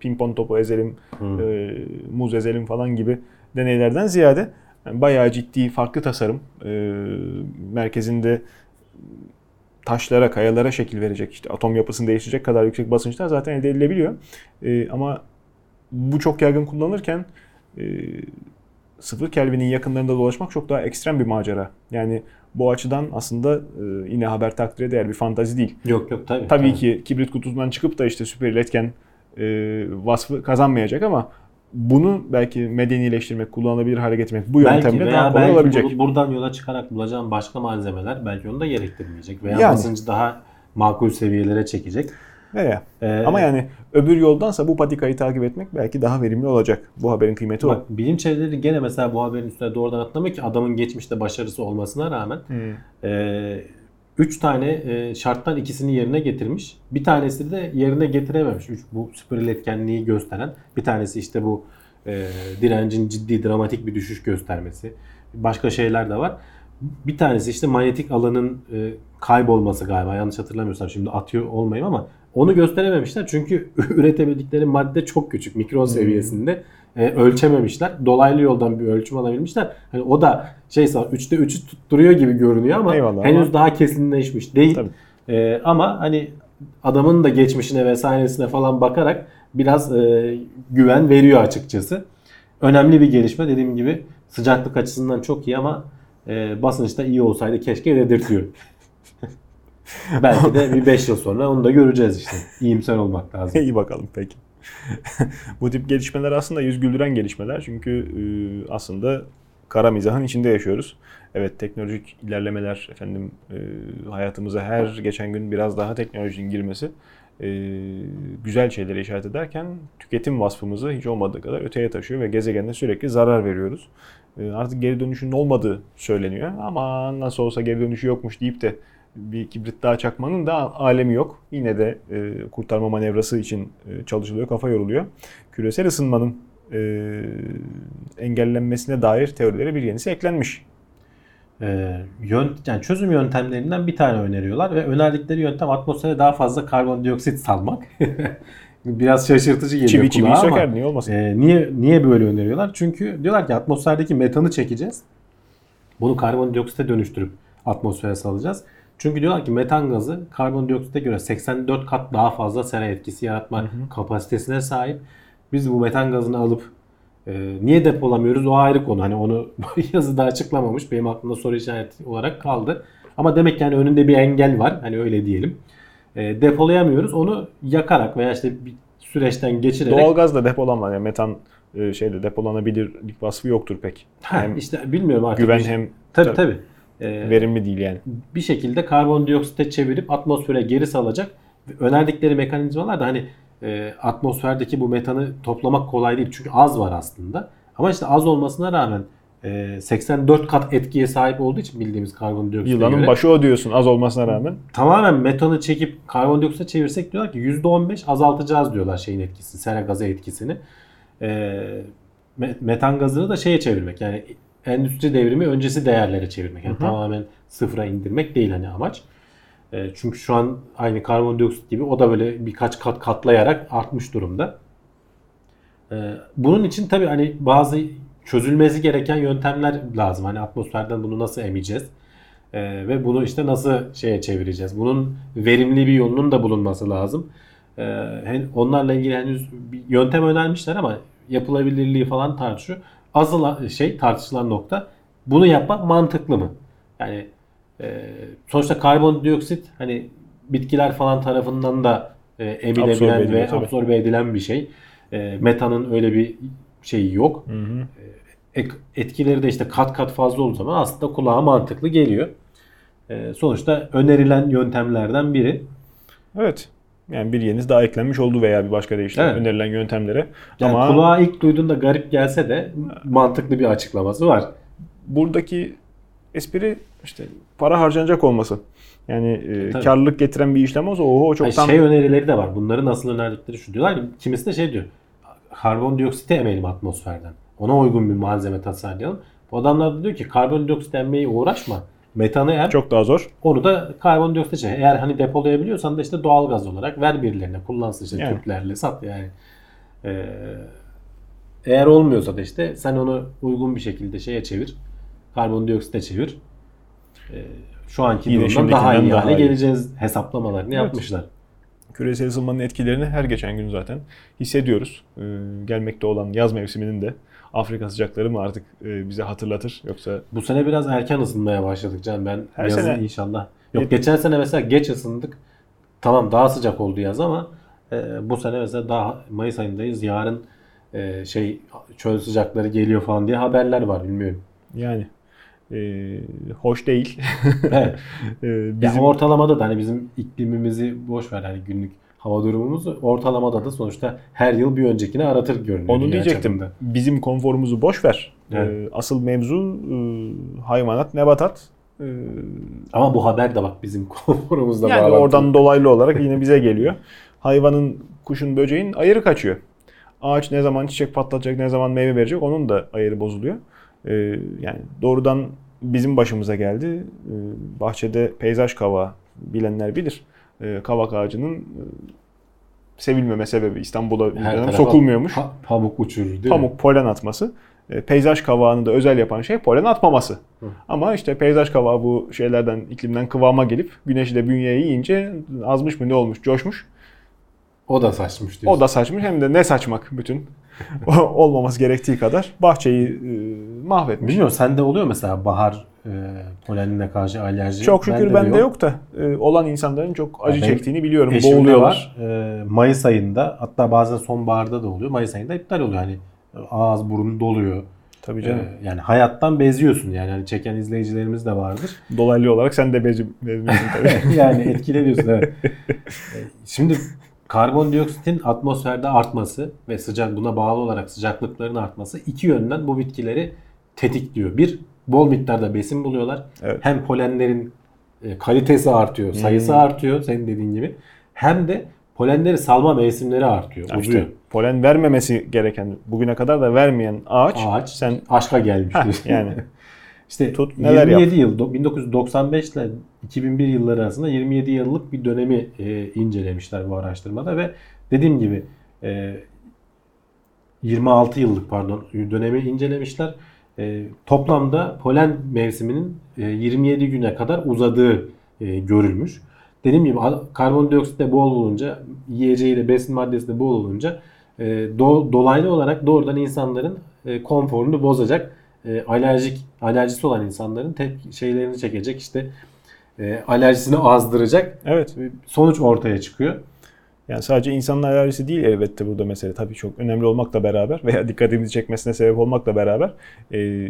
[SPEAKER 2] pimpon topu ezelim,
[SPEAKER 3] Hı.
[SPEAKER 2] e, muz ezelim falan gibi deneylerden ziyade yani bayağı ciddi farklı tasarım e, merkezinde taşlara, kayalara şekil verecek, işte atom yapısını değiştirecek kadar yüksek basınçlar zaten elde edilebiliyor. E, ama bu çok yaygın kullanılırken e, sıfır Kelvin'in yakınlarında dolaşmak çok daha ekstrem bir macera. Yani bu açıdan aslında e, yine haber takdire değer bir fantazi değil.
[SPEAKER 3] Yok yok tabii.
[SPEAKER 2] Tabii ki kibrit kutusundan çıkıp da işte süper iletken e, vasfı kazanmayacak ama bunu belki medenileştirmek, kullanılabilir hale getirmek bu
[SPEAKER 3] belki
[SPEAKER 2] yöntemle daha kolay
[SPEAKER 3] belki
[SPEAKER 2] olabilecek.
[SPEAKER 3] bu- buradan yola çıkarak bulacağım başka malzemeler belki onu da gerektirmeyecek veya
[SPEAKER 2] Yani.
[SPEAKER 3] basıncı daha makul seviyelere çekecek.
[SPEAKER 2] Veya.
[SPEAKER 3] Ee,
[SPEAKER 2] Ama yani öbür yoldansa bu patikayı takip etmek belki daha verimli olacak. Bu haberin kıymeti o.
[SPEAKER 3] Bak bilim çevreleri gene mesela bu haberin üstüne doğrudan atlamıyor ki adamın geçmişte başarısı olmasına rağmen
[SPEAKER 2] Hmm.
[SPEAKER 3] 3 tane e, şarttan ikisini yerine getirmiş. Bir tanesi de yerine getirememiş. Üç, bu süper iletkenliği gösteren. Bir tanesi işte bu e, direncin ciddi dramatik bir düşüş göstermesi. Başka şeyler de var. Bir tanesi işte manyetik alanın e, kaybolması galiba yanlış hatırlamıyorsam şimdi atıyor olmayayım ama onu gösterememişler çünkü üretebildikleri madde çok küçük mikron seviyesinde e, ölçememişler. Dolaylı yoldan bir ölçüm alabilmişler. Hani o da şey 3'te 3'ü tutturuyor gibi görünüyor ama
[SPEAKER 2] Eyvallah
[SPEAKER 3] henüz
[SPEAKER 2] ama-
[SPEAKER 3] daha kesinleşmiş değil.
[SPEAKER 2] Tabii.
[SPEAKER 3] E, ama hani adamın da geçmişine vesairesine falan bakarak biraz e, güven veriyor açıkçası. Önemli bir gelişme dediğim gibi sıcaklık açısından çok iyi ama e, basınçta iyi olsaydı keşke dedirtiyor. Belki de bir 5 yıl sonra onu da göreceğiz işte. İyimser olmak lazım.
[SPEAKER 2] İyi bakalım peki. bu tip gelişmeler aslında yüz güldüren gelişmeler. Çünkü e, aslında kara mizahın içinde yaşıyoruz. Evet teknolojik ilerlemeler efendim e, hayatımıza her geçen gün biraz daha teknolojinin girmesi e, güzel şeylere işaret ederken tüketim vasfımızı hiç olmadığı kadar öteye taşıyor ve gezegende sürekli zarar veriyoruz. Artık geri dönüşünün olmadığı söyleniyor. Ama nasıl olsa geri dönüşü yokmuş deyip de bir kibrit daha çakmanın da alemi yok. Yine de e, kurtarma manevrası için e, çalışılıyor, kafa yoruluyor. Küresel ısınmanın e, engellenmesine dair teorilere bir yenisi eklenmiş.
[SPEAKER 3] Ee, yön, yani çözüm yöntemlerinden bir tane öneriyorlar ve önerdikleri yöntem atmosfere daha fazla karbondioksit salmak. Biraz şaşırtıcı geliyor
[SPEAKER 2] Çivi
[SPEAKER 3] kulağa ama
[SPEAKER 2] söker, niye olmasın?
[SPEAKER 3] e, niye niye böyle öneriyorlar? Çünkü diyorlar ki atmosferdeki metanı çekeceğiz. Bunu karbondioksite dönüştürüp atmosfere salacağız. Çünkü diyorlar ki metan gazı karbondioksite göre 84 kat daha fazla sera etkisi yaratma kapasitesine sahip. Biz bu metan gazını alıp e, niye depolamıyoruz o ayrı konu. Hani onu yazıda açıklamamış. Benim aklımda soru işareti olarak kaldı. Ama demek ki hani önünde bir engel var. Hani öyle diyelim. E, depolayamıyoruz. Onu yakarak veya işte bir süreçten geçirerek
[SPEAKER 2] Doğalgaz da depolanmaz. Yani metan e, şeyde depolanabilirlik vasfı yoktur pek.
[SPEAKER 3] Ha,
[SPEAKER 2] hem
[SPEAKER 3] işte bilmiyorum artık.
[SPEAKER 2] güven hem
[SPEAKER 3] tabii
[SPEAKER 2] tabii.
[SPEAKER 3] tabii. E,
[SPEAKER 2] verimli değil yani.
[SPEAKER 3] bir şekilde karbondioksite çevirip atmosfere geri salacak. Önerdikleri mekanizmalar da hani e, atmosferdeki bu metanı toplamak kolay değil. Çünkü az var aslında. Ama işte az olmasına rağmen e, 84 kat etkiye sahip olduğu için bildiğimiz karbondioksite
[SPEAKER 2] Yılanın
[SPEAKER 3] göre
[SPEAKER 2] başı o diyorsun az olmasına rağmen.
[SPEAKER 3] tamamen metanı çekip karbondioksite çevirsek diyorlar ki %15 azaltacağız diyorlar şeyin etkisini, sera gazı etkisini. E, me- metan gazını da şeye çevirmek yani endüstri devrimi öncesi değerlere çevirmek. Yani tamamen sıfıra indirmek değil hani amaç. E, çünkü şu an aynı karbondioksit gibi o da böyle birkaç kat katlayarak artmış durumda. E, bunun için tabii hani bazı çözülmesi gereken yöntemler lazım. Hani atmosferden bunu nasıl emeceğiz? E, ve bunu işte nasıl şeye çevireceğiz? Bunun verimli bir yolunun da bulunması lazım. E, hen- onlarla ilgili henüz bir yöntem önermişler ama yapılabilirliği falan tartışıyor. Asıl şey tartışılan nokta bunu yapmak mantıklı mı? Yani e, sonuçta karbondioksit hani bitkiler falan tarafından da e, emilebilen
[SPEAKER 2] Absorbe
[SPEAKER 3] ve
[SPEAKER 2] tabii.
[SPEAKER 3] absorbe edilen bir şey. E, metanın öyle bir şeyi yok.
[SPEAKER 2] Hı hı.
[SPEAKER 3] Ek- etkileri de işte kat kat fazla olduğu zaman aslında kulağa mantıklı geliyor. E, sonuçta önerilen yöntemlerden biri.
[SPEAKER 2] Evet. Yani bir yenisi daha eklenmiş oldu veya bir başka deyişle
[SPEAKER 3] Evet.
[SPEAKER 2] önerilen yöntemlere.
[SPEAKER 3] Yani
[SPEAKER 2] Ama
[SPEAKER 3] kulağa ilk duyduğunda garip gelse de mantıklı bir açıklaması var.
[SPEAKER 2] buradaki espri işte para harcanacak olması. Yani e,
[SPEAKER 3] Tabii.
[SPEAKER 2] karlılık getiren bir işlem olsa oho çoktan
[SPEAKER 3] şey önerileri de var. Bunları nasıl önerdikleri şu diyorlar ki kimisi de şey diyor. Karbondioksiti emelim atmosferden. Ona uygun bir malzeme tasarlayalım. Bu adamlar da diyor ki karbondioksit emmeye uğraşma. Metanı em.
[SPEAKER 2] çok daha zor.
[SPEAKER 3] Onu da karbondioksit çek. Eğer hani depolayabiliyorsan da işte doğal gaz olarak ver birilerine. Kullansın işte
[SPEAKER 2] Yani.
[SPEAKER 3] tüplerle sat yani. Ee, eğer olmuyorsa da işte sen onu uygun bir şekilde şeye çevir. Karbondioksite çevir. Ee, şu anki
[SPEAKER 2] Yine
[SPEAKER 3] durumdan daha iyi
[SPEAKER 2] daha
[SPEAKER 3] hale
[SPEAKER 2] iyi.
[SPEAKER 3] geleceğiz hesaplamalarını
[SPEAKER 2] Evet.
[SPEAKER 3] yapmışlar.
[SPEAKER 2] Küresel ısınmanın etkilerini her geçen gün zaten hissediyoruz. Ee, gelmekte olan yaz mevsiminin de Afrika sıcakları mı artık e, bize hatırlatır yoksa
[SPEAKER 3] Bu sene biraz erken ısınmaya başladık Can. Ben
[SPEAKER 2] Her
[SPEAKER 3] yazın
[SPEAKER 2] sene-
[SPEAKER 3] inşallah. Yok
[SPEAKER 2] Evet.
[SPEAKER 3] geçen sene mesela geç ısındık. Tamam daha sıcak oldu yaz ama e, bu sene mesela daha Mayıs ayındayız. Yarın e, şey çöl sıcakları geliyor falan diye haberler var bilmiyorum.
[SPEAKER 2] Yani e, hoş değil.
[SPEAKER 3] Evet.
[SPEAKER 2] E,
[SPEAKER 3] Bizim
[SPEAKER 2] bizim
[SPEAKER 3] ortalamada da hani bizim iklimimizi boş ver hani günlük hava durumumuz ortalamada da sonuçta her yıl bir öncekini aratır görünüyor.
[SPEAKER 2] onu diyecektim.
[SPEAKER 3] çapında.
[SPEAKER 2] Bizim konforumuzu boş ver.
[SPEAKER 3] Evet.
[SPEAKER 2] E, asıl mevzu e, hayvanat, nebatat. E,
[SPEAKER 3] Ama bu haber de bak bizim konforumuzla
[SPEAKER 2] yani
[SPEAKER 3] bağlantılı.
[SPEAKER 2] oradan dolaylı olarak yine bize geliyor. Hayvanın, kuşun, böceğin ayırı kaçıyor. Ağaç ne zaman çiçek patlatacak, ne zaman meyve verecek onun da ayırı bozuluyor. E, yani doğrudan bizim başımıza geldi. Bahçede peyzaj kavağı bilenler bilir. E, kavak ağacının e, sevilmeme sebebi İstanbul'a
[SPEAKER 3] tarafa
[SPEAKER 2] sokulmuyormuş.
[SPEAKER 3] pa- pamuk uçurur değil mi?
[SPEAKER 2] Pamuk polen atması. E, peyzaj kavağını da özel yapan şey polen atmaması.
[SPEAKER 3] Hı.
[SPEAKER 2] Ama işte peyzaj kavağı bu şeylerden, iklimden kıvama gelip güneşi de bünyeye yiyince azmış mı ne olmuş, coşmuş.
[SPEAKER 3] O da saçmış diyorsun.
[SPEAKER 2] O da saçmış hem de ne saçmak bütün. Olmaması gerektiği kadar bahçeyi e, mahvetmiş.
[SPEAKER 3] Bilmiyorum sende oluyor mesela bahar e, polenine karşı alerji.
[SPEAKER 2] Çok şükür
[SPEAKER 3] Bende
[SPEAKER 2] bende,
[SPEAKER 3] de
[SPEAKER 2] yok. da e, olan insanların çok acı
[SPEAKER 3] Ya benim
[SPEAKER 2] çektiğini biliyorum. Boğuluyorlar.
[SPEAKER 3] var. E, Mayıs ayında hatta bazen sonbaharda da oluyor. Mayıs ayında iptal oluyor. Hani ağız burun doluyor.
[SPEAKER 2] Tabii canım.
[SPEAKER 3] E, yani hayattan beziyorsun yani. Hani çeken izleyicilerimiz de vardır.
[SPEAKER 2] Dolaylı olarak sen de bezi, bezmiyorsun tabii.
[SPEAKER 3] yani etkileniyorsun evet. E, Şimdi karbondioksitin atmosferde artması ve sıcak buna bağlı olarak sıcaklıkların artması iki yönden bu bitkileri tetikliyor. Bir bol miktarda besin buluyorlar.
[SPEAKER 2] Evet.
[SPEAKER 3] Hem polenlerin e, kalitesi artıyor, sayısı
[SPEAKER 2] Hmm.
[SPEAKER 3] artıyor senin dediğin gibi. Hem de polenleri salma mevsimleri artıyor,
[SPEAKER 2] Ya işte polen vermemesi gereken, bugüne kadar da vermeyen ağaç,
[SPEAKER 3] Ağaç
[SPEAKER 2] sen
[SPEAKER 3] aşka gelmiş.
[SPEAKER 2] Heh, yani
[SPEAKER 3] İşte
[SPEAKER 2] Tut, neler
[SPEAKER 3] 27 yıl do- 1995 ile 2001 yılları arasında 27 yıllık bir dönemi e, incelemişler bu araştırmada ve dediğim gibi e, 26 yıllık pardon dönemi incelemişler. E, toplamda polen mevsiminin e, 27 güne kadar uzadığı e, görülmüş. Dediğim gibi karbondioksit de bol olunca, yiyeceği de besin maddesi de bol olunca e, do- dolaylı olarak doğrudan insanların e, konforunu bozacak e, alerjik alerjisi olan insanların tep- şeylerini çekecek işte e, alerjisini azdıracak
[SPEAKER 2] evet.
[SPEAKER 3] bir sonuç ortaya çıkıyor.
[SPEAKER 2] Yani sadece insanın alerjisi değil elbette burada mesele. Tabii çok önemli olmakla beraber veya dikkatimizi çekmesine sebep olmakla beraber e,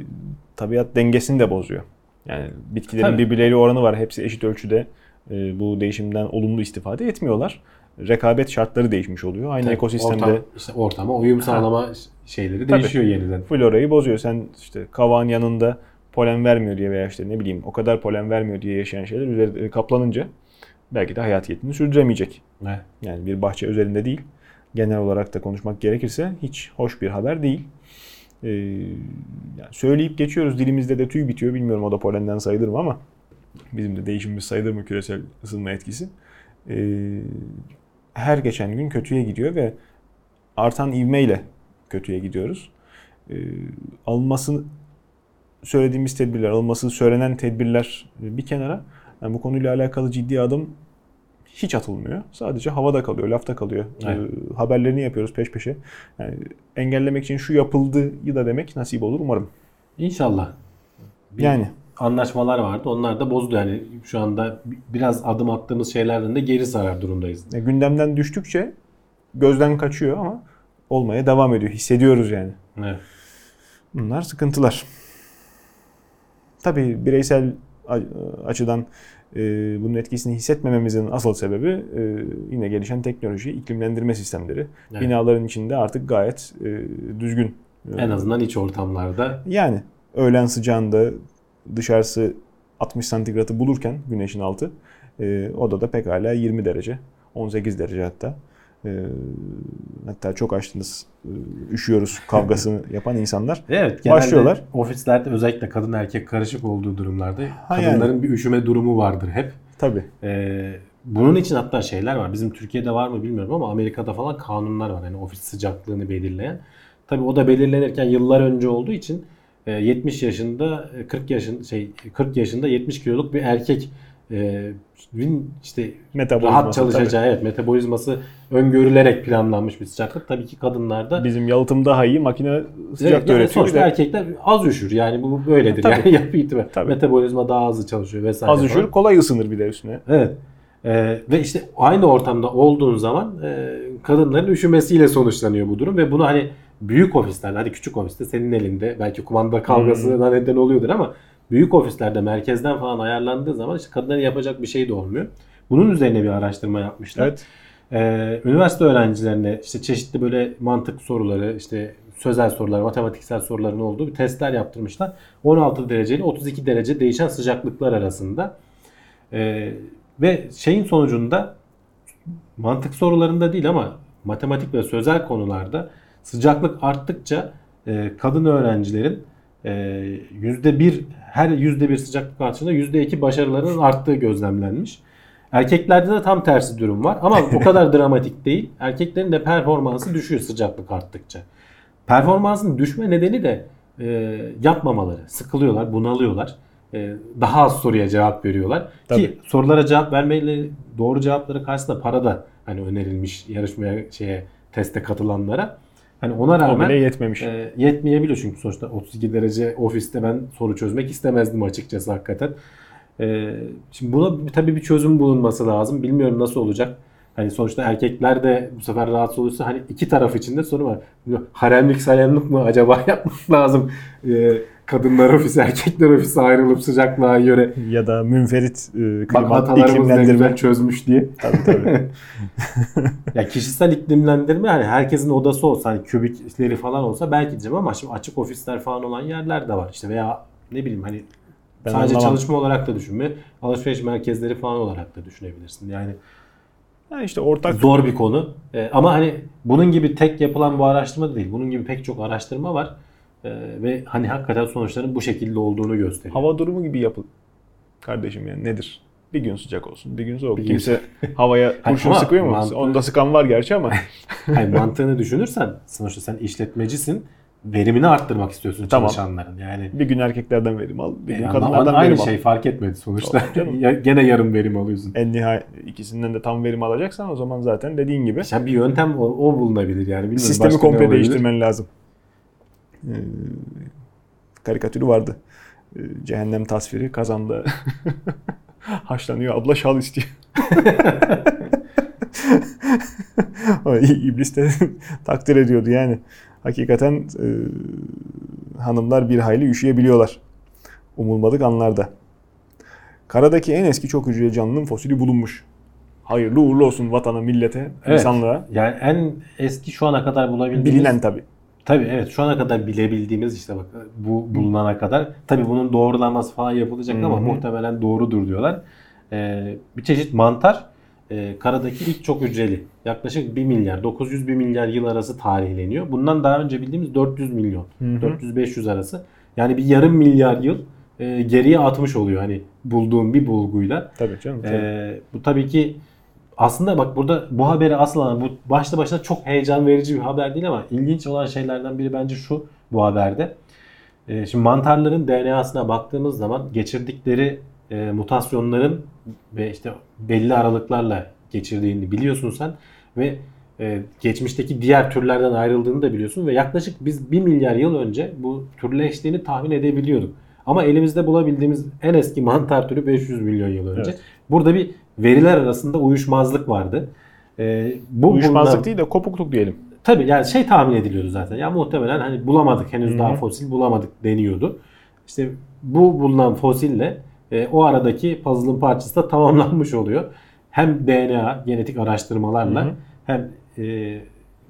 [SPEAKER 2] tabiat dengesini de bozuyor. Yani bitkilerin
[SPEAKER 3] Tabii.
[SPEAKER 2] birbirleriyle oranı var. Hepsi eşit ölçüde e, bu değişimden olumlu istifade etmiyorlar. Rekabet şartları değişmiş oluyor. Aynı
[SPEAKER 3] Tabii,
[SPEAKER 2] ekosistemde
[SPEAKER 3] ortam, işte ortama uyum sağlama şeyleri
[SPEAKER 2] Tabii.
[SPEAKER 3] değişiyor yeniden.
[SPEAKER 2] florayı bozuyor. Sen işte kavağın yanında polen vermiyor diye veya işte ne bileyim o kadar polen vermiyor diye yaşayan şeyler üzerinde kaplanınca belki de hayatiyetini sürdüremeyecek.
[SPEAKER 3] Evet.
[SPEAKER 2] Yani bir bahçe üzerinde değil. Genel olarak da konuşmak gerekirse hiç hoş bir haber değil. Ee, yani söyleyip geçiyoruz. Dilimizde de tüy bitiyor. Bilmiyorum o da polenden sayılır mı ama bizim de değişimimiz sayılır mı küresel ısınma etkisi. Ee, her geçen gün kötüye gidiyor ve artan ivmeyle kötüye gidiyoruz. Ee, alınması söylediğimiz tedbirler, alınması söylenen tedbirler bir kenara. Yani bu konuyla alakalı ciddi adım hiç atılmıyor. Sadece havada kalıyor, lafta kalıyor.
[SPEAKER 3] Evet.
[SPEAKER 2] Ee, haberlerini yapıyoruz peş peşe. Yani engellemek için şu yapıldığı da demek nasip olur umarım.
[SPEAKER 3] İnşallah. Bir
[SPEAKER 2] Yani
[SPEAKER 3] anlaşmalar vardı. Onlar da bozdu yani şu anda biraz adım attığımız şeylerden de geri sarar durumdayız.
[SPEAKER 2] e, gündemden düştükçe gözden kaçıyor ama olmaya devam ediyor. Hissediyoruz yani.
[SPEAKER 3] Evet.
[SPEAKER 2] Bunlar sıkıntılar. Tabii bireysel açıdan e, bunun etkisini hissetmememizin asıl sebebi e, yine gelişen teknoloji, iklimlendirme sistemleri.
[SPEAKER 3] Evet.
[SPEAKER 2] Binaların içinde artık gayet e, düzgün.
[SPEAKER 3] En azından iç ortamlarda
[SPEAKER 2] Yani öğlen sıcağında dışarısı 60 santigratı bulurken güneşin altı e, odada pekala 20 derece, 18 derece hatta. E, hatta çok açtınız, e, üşüyoruz kavgasını yapan insanlar.
[SPEAKER 3] Evet,
[SPEAKER 2] Başlıyorlar.
[SPEAKER 3] ofislerde özellikle kadın erkek karışık olduğu durumlarda
[SPEAKER 2] Ha,
[SPEAKER 3] kadınların bir üşüme durumu vardır hep.
[SPEAKER 2] Tabii.
[SPEAKER 3] Ee, bunun için hatta şeyler var. Bizim Türkiye'de var mı bilmiyorum ama Amerika'da falan kanunlar var. Yani ofis sıcaklığını belirleyen. Tabii o da belirlenirken yıllar önce olduğu için e, 70 yaşında e, 40 yaşın şey 40 yaşında 70 kiloluk bir erkek e, işte
[SPEAKER 2] Metabolizması
[SPEAKER 3] rahat çalışacağı evet metabolizması öngörülerek planlanmış bir sıcaklık. Tabii ki kadınlarda
[SPEAKER 2] tabii. Bizim yalıtım daha iyi, makine sıcak
[SPEAKER 3] Evet,
[SPEAKER 2] üretiyor.
[SPEAKER 3] sonuçta
[SPEAKER 2] de
[SPEAKER 3] erkekler az üşür. Yani bu böyledir.
[SPEAKER 2] Tabii.
[SPEAKER 3] Yani yapı itibariyle.
[SPEAKER 2] Tabii.
[SPEAKER 3] Metabolizma daha hızlı çalışıyor vesaire.
[SPEAKER 2] Az
[SPEAKER 3] falan.
[SPEAKER 2] üşür, kolay ısınır bir de üstüne.
[SPEAKER 3] Evet. Ee, ve işte aynı ortamda olduğun zaman e, kadınların üşümesiyle sonuçlanıyor bu durum ve bunu hani büyük ofislerde hadi küçük ofiste senin elinde belki kumanda kavgasına neden oluyordur ama büyük ofislerde merkezden falan ayarlandığı zaman işte kadınların yapacak bir şey de olmuyor. Bunun üzerine bir araştırma yapmışlar.
[SPEAKER 2] Evet.
[SPEAKER 3] Ee, üniversite öğrencilerine işte çeşitli böyle mantık soruları, işte sözel sorular, matematiksel soruların olduğu bir testler yaptırmışlar. 16 derece ile 32 derece değişen sıcaklıklar arasında. Ee, ve şeyin sonucunda mantık sorularında değil ama matematik ve sözel konularda sıcaklık arttıkça e, kadın öğrencilerin %1 her %1 sıcaklık artışında %2 başarılarının arttığı gözlemlenmiş. Erkeklerde de tam tersi durum var ama o kadar dramatik değil. Erkeklerin de performansı düşüyor sıcaklık arttıkça. Performansın düşme nedeni de e, yapmamaları. Sıkılıyorlar, bunalıyorlar. E, daha az soruya cevap veriyorlar.
[SPEAKER 2] Tabii.
[SPEAKER 3] Ki sorulara cevap vermeleri doğru cevapları karşısında para da hani önerilmiş yarışmaya şeye teste katılanlara. Hani ona
[SPEAKER 2] O
[SPEAKER 3] rağmen
[SPEAKER 2] bile yetmemiş.
[SPEAKER 3] e, yetmeyebiliyor çünkü sonuçta 32 derece ofiste ben soru çözmek istemezdim açıkçası hakikaten. E, şimdi buna tabii bir çözüm bulunması lazım. Bilmiyorum nasıl olacak. Hani sonuçta erkekler de bu sefer rahatsız olursa hani iki taraf için de sorun var. Haremlik sayanlık mı acaba yapmak lazım? E, kadınlar ofisi, erkekler ofisi ayrılıp sıcaklığa göre
[SPEAKER 2] Ya da münferit e,
[SPEAKER 3] bak
[SPEAKER 2] klima,
[SPEAKER 3] hatalarımız ne
[SPEAKER 2] iklimlendirme.
[SPEAKER 3] güzel çözmüş diye.
[SPEAKER 2] Tabii tabii.
[SPEAKER 3] Ya kişisel iklimlendirme hani herkesin odası olsa hani kübikleri falan olsa belki diyeceğim ama şimdi açık ofisler falan olan yerler de var. İşte veya ne bileyim hani
[SPEAKER 2] Ben
[SPEAKER 3] sadece
[SPEAKER 2] anlamam.
[SPEAKER 3] çalışma olarak da düşünme, alışveriş merkezleri falan olarak da düşünebilirsin. Yani
[SPEAKER 2] Ha işte ortak
[SPEAKER 3] zor bir konu. Ee, ama hani bunun gibi tek yapılan bu araştırma da değil. Bunun gibi pek çok araştırma var. Ee, ve hani hakikaten sonuçların bu şekilde olduğunu gösteriyor.
[SPEAKER 2] hava durumu gibi yapıl. Kardeşim yani nedir? Bir gün sıcak olsun, bir gün soğuk.
[SPEAKER 3] Bir gün-
[SPEAKER 2] Kimse havaya kurşun
[SPEAKER 3] ama
[SPEAKER 2] sıkıyor mu?
[SPEAKER 3] mantığı-
[SPEAKER 2] Onda sıkan var gerçi ama.
[SPEAKER 3] Hayır, mantığını düşünürsen sonuçta sen işletmecisin. Verimini arttırmak istiyorsun
[SPEAKER 2] Tamam.
[SPEAKER 3] çalışanların. Yani
[SPEAKER 2] bir gün erkeklerden verim al, bir gün
[SPEAKER 3] Yani
[SPEAKER 2] kadınlardan
[SPEAKER 3] aynı
[SPEAKER 2] verim al.
[SPEAKER 3] şey fark etmedi sonuçta. Gene yarım verim alıyorsun.
[SPEAKER 2] En nihayet ikisinden de tam verim alacaksan o zaman zaten dediğin gibi
[SPEAKER 3] Ya bir yöntem o, o bulunabilir yani. Bilmiyorum,
[SPEAKER 2] sistemi komple değiştirmen lazım. Ee, karikatürü vardı. Ee, cehennem tasviri kazanda haşlanıyor abla şal istiyor. İblis de takdir ediyordu yani. Hakikaten e, hanımlar bir hayli üşüyebiliyorlar. Umulmadık anlarda. Karadaki en eski çok hücreli canlının fosili bulunmuş. Hayırlı uğurlu olsun vatana, millete,
[SPEAKER 3] Evet.
[SPEAKER 2] insanlığa.
[SPEAKER 3] Yani en eski şu ana kadar bulabildiğimiz.
[SPEAKER 2] Bilinen tabii.
[SPEAKER 3] Tabii evet şu ana kadar bilebildiğimiz işte bak bu bulunana kadar. Tabii bunun doğrulanması falan yapılacak ama
[SPEAKER 2] Hı hı.
[SPEAKER 3] muhtemelen doğrudur diyorlar. Ee, bir çeşit mantar e, karadaki ilk çok hücreli. Yaklaşık 1 milyar 900 1 milyar yıl arası tarihleniyor. Bundan daha önce bildiğimiz 400 milyon.
[SPEAKER 2] Hı hı.
[SPEAKER 3] 400-500 arası. Yani bir yarım milyar yıl e, geriye atmış oluyor hani bulduğum bir bulguyla.
[SPEAKER 2] Tabii canım. tabii.
[SPEAKER 3] Ee, bu tabii ki aslında bak burada bu haberi asıl bu başlı başına çok heyecan verici bir haber değil ama ilginç olan şeylerden biri bence şu bu haberde. Ee, şimdi mantarların DNA'sına baktığımız zaman geçirdikleri e, mutasyonların ve işte belli aralıklarla geçirdiğini biliyorsun sen ve e, geçmişteki diğer türlerden ayrıldığını da biliyorsun ve yaklaşık biz 1 milyar yıl önce bu türleştiğini tahmin edebiliyorduk. Ama elimizde bulabildiğimiz en eski mantar türü 500 milyon yıl önce.
[SPEAKER 2] Evet.
[SPEAKER 3] Burada bir veriler arasında uyuşmazlık vardı. E, bu
[SPEAKER 2] Uyuşmazlık
[SPEAKER 3] bulunan-
[SPEAKER 2] değil de kopukluk diyelim.
[SPEAKER 3] Tabii yani şey tahmin ediliyordu zaten. Ya muhtemelen hani bulamadık henüz
[SPEAKER 2] Hı hı.
[SPEAKER 3] daha fosil bulamadık deniyordu. İşte bu bulunan fosille e, o aradaki puzzle'ın parçası da tamamlanmış oluyor. Hem DNA genetik araştırmalarla
[SPEAKER 2] Hı hı.
[SPEAKER 3] hem e,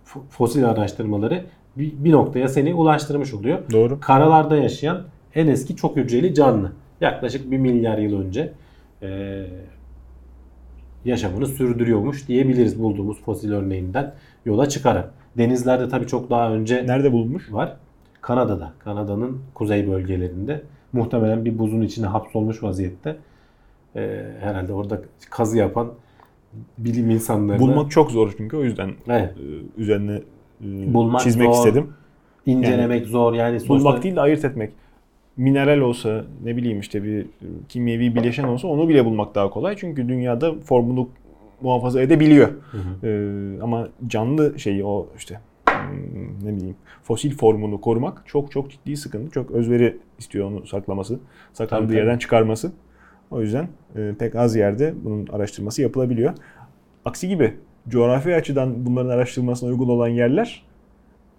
[SPEAKER 3] fo- fosil araştırmaları bir, bir noktaya seni ulaştırmış oluyor.
[SPEAKER 2] Doğru.
[SPEAKER 3] Karalarda yaşayan en eski çok hücreli canlı. Yaklaşık 1 milyar yıl önce e, yaşamını sürdürüyormuş diyebiliriz bulduğumuz fosil örneğinden yola çıkarak. Denizlerde tabii çok daha önce
[SPEAKER 2] Nerede bulunmuş?
[SPEAKER 3] var. Kanada'da. Kanada'nın kuzey bölgelerinde. Muhtemelen bir buzun içine hapsolmuş vaziyette. E, herhalde orada kazı yapan bilim insanlarına
[SPEAKER 2] Bulmak çok zor çünkü o yüzden
[SPEAKER 3] Evet.
[SPEAKER 2] e, üzerine e,
[SPEAKER 3] Bulmak
[SPEAKER 2] çizmek
[SPEAKER 3] zor.
[SPEAKER 2] istedim.
[SPEAKER 3] incelemek zor. Yani sonuçta
[SPEAKER 2] Bulmak değil de ayırt etmek. Mineral olsa ne bileyim işte bir kimyevi bileşen olsa onu bile bulmak daha kolay. Çünkü dünyada formunu muhafaza edebiliyor.
[SPEAKER 3] Hı hı.
[SPEAKER 2] Ee, ama canlı şeyi o işte hmm, ne bileyim fosil formunu korumak çok çok ciddi sıkıntı. Çok özveri istiyor onu saklaması. Saklandığı
[SPEAKER 3] Tabii,
[SPEAKER 2] yerden çıkarması. O yüzden e, pek az yerde bunun araştırması yapılabiliyor. Aksi gibi coğrafi açıdan bunların araştırılmasına uygun olan yerler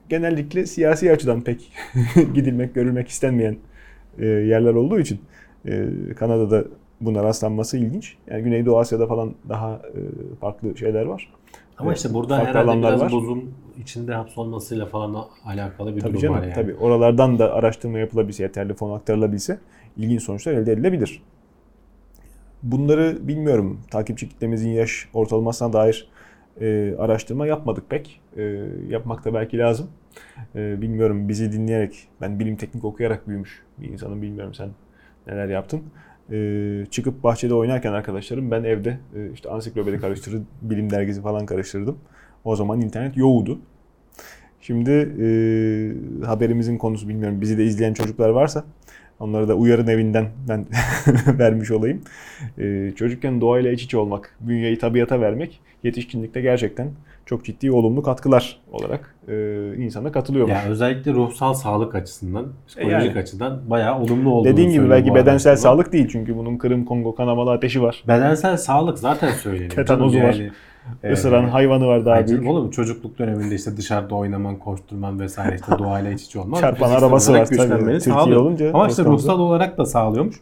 [SPEAKER 2] genellikle siyasi açıdan pek gidilmek, görülmek istenmeyen e, yerler olduğu için e, Kanada'da buna rastlanması ilginç. Yani Güneydoğu Asya'da falan daha e, farklı şeyler var.
[SPEAKER 3] Ama
[SPEAKER 2] Evet,
[SPEAKER 3] işte burada
[SPEAKER 2] farklı
[SPEAKER 3] herhalde biraz
[SPEAKER 2] var.
[SPEAKER 3] bozum içinde hapsolmasıyla falan alakalı bir
[SPEAKER 2] Tabii
[SPEAKER 3] durum
[SPEAKER 2] canım,
[SPEAKER 3] var yani.
[SPEAKER 2] tabii. Oralardan da araştırma yapılabilse, yeterli fon aktarılabilse ilginç sonuçlar elde edilebilir. Bunları bilmiyorum. Takipçi kitlemizin yaş ortalamasına dair e, araştırma yapmadık pek. E, yapmak da belki lazım. E, bilmiyorum bizi dinleyerek, ben bilim teknik okuyarak büyümüş bir insanım. Bilmiyorum sen neler yaptın. E, çıkıp bahçede oynarken arkadaşlarım ben evde e, işte ansiklopedi karıştırır, bilim dergisi falan karıştırdım. O zaman internet yoğdu. Şimdi e, haberimizin konusu bilmiyorum bizi de izleyen çocuklar varsa onlara da uyarın evinden ben vermiş olayım. E, çocukken doğayla iç içe olmak, bünyeyi tabiata vermek yetişkinlikte gerçekten çok ciddi olumlu katkılar olarak e, insana katılıyormuş.
[SPEAKER 3] Ya özellikle ruhsal sağlık açısından, psikolojik
[SPEAKER 2] E yani.
[SPEAKER 3] açıdan bayağı olumlu olduğunu
[SPEAKER 2] Dediğin gibi belki bedensel
[SPEAKER 3] araştırma.
[SPEAKER 2] sağlık değil çünkü bunun Kırım Kongo kanamalı ateşi var.
[SPEAKER 3] Bedensel sağlık zaten söyleniyor.
[SPEAKER 2] Tetanozu var.
[SPEAKER 3] yani. Ee,
[SPEAKER 2] Isıran hayvanı var daha büyük.
[SPEAKER 3] Oğlum çocukluk döneminde işte dışarıda oynaman, koşturman vesaire işte doğayla iç içe olman.
[SPEAKER 2] Çarpan arabası var tabii. Türkiye
[SPEAKER 3] sağlıyor.
[SPEAKER 2] olunca
[SPEAKER 3] Ama işte ruhsal olarak da sağlıyormuş.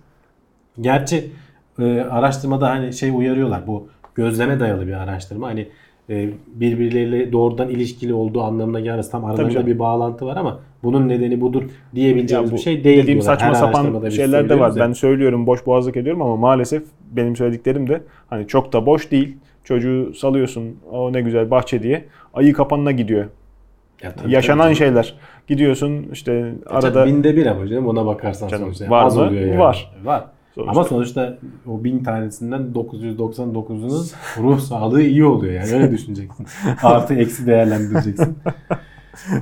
[SPEAKER 3] Gerçi e, araştırmada hani şey uyarıyorlar. Bu gözleme dayalı bir araştırma. Hani e, birbirleriyle doğrudan ilişkili olduğu anlamına gelmez. Tam aralarında bir bağlantı var ama bunun nedeni budur diyebileceğimiz
[SPEAKER 2] bu
[SPEAKER 3] bir şey değil
[SPEAKER 2] Dediğim
[SPEAKER 3] diyorlar.
[SPEAKER 2] saçma
[SPEAKER 3] Her
[SPEAKER 2] sapan şeyler de var.
[SPEAKER 3] ya.
[SPEAKER 2] Ben söylüyorum boş boğazlık ediyorum ama maalesef benim söylediklerim de hani çok da boş değil. Çocuğu salıyorsun o ne güzel bahçe diye. Ayı kapanına gidiyor.
[SPEAKER 3] Ya tabii,
[SPEAKER 2] Yaşanan
[SPEAKER 3] tabii.
[SPEAKER 2] şeyler. Gidiyorsun işte
[SPEAKER 3] Arada
[SPEAKER 2] arada
[SPEAKER 3] binde bir ama canım ona bakarsan
[SPEAKER 2] Canım,
[SPEAKER 3] sonuçta.
[SPEAKER 2] var mı?
[SPEAKER 3] yani.
[SPEAKER 2] Var.
[SPEAKER 3] Var.
[SPEAKER 2] Sonuçta.
[SPEAKER 3] Ama sonuçta o bin tanesinden 999'unun ruh sağlığı iyi oluyor yani öyle düşüneceksin. Artı eksi değerlendireceksin.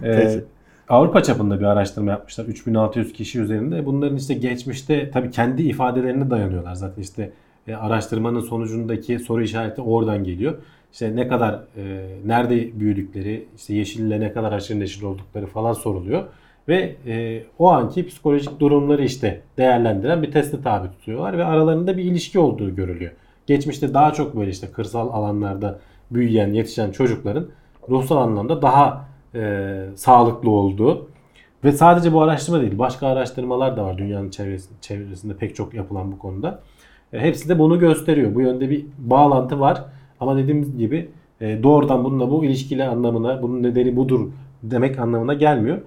[SPEAKER 3] Ee. Avrupa çapında bir araştırma yapmışlar. 3600 kişi üzerinde. Bunların işte geçmişte tabii kendi ifadelerine dayanıyorlar. Zaten işte e, araştırmanın sonucundaki soru işareti oradan geliyor. İşte ne kadar e, nerede büyüdükleri, işte yeşille ne kadar haşır neşir oldukları falan soruluyor. Ve e, o anki psikolojik durumları işte değerlendiren bir teste tabi tutuyorlar ve aralarında bir ilişki olduğu görülüyor. Geçmişte daha çok böyle işte kırsal alanlarda büyüyen, yetişen çocukların ruhsal anlamda daha e, sağlıklı olduğu ve sadece bu araştırma değil, başka araştırmalar da var dünyanın çevresinde, çevresinde pek çok yapılan bu konuda. E, hepsi de bunu gösteriyor. Bu yönde bir bağlantı var. Ama dediğimiz gibi e, doğrudan bununla bu ilişkili anlamına, bunun nedeni budur demek anlamına gelmiyor.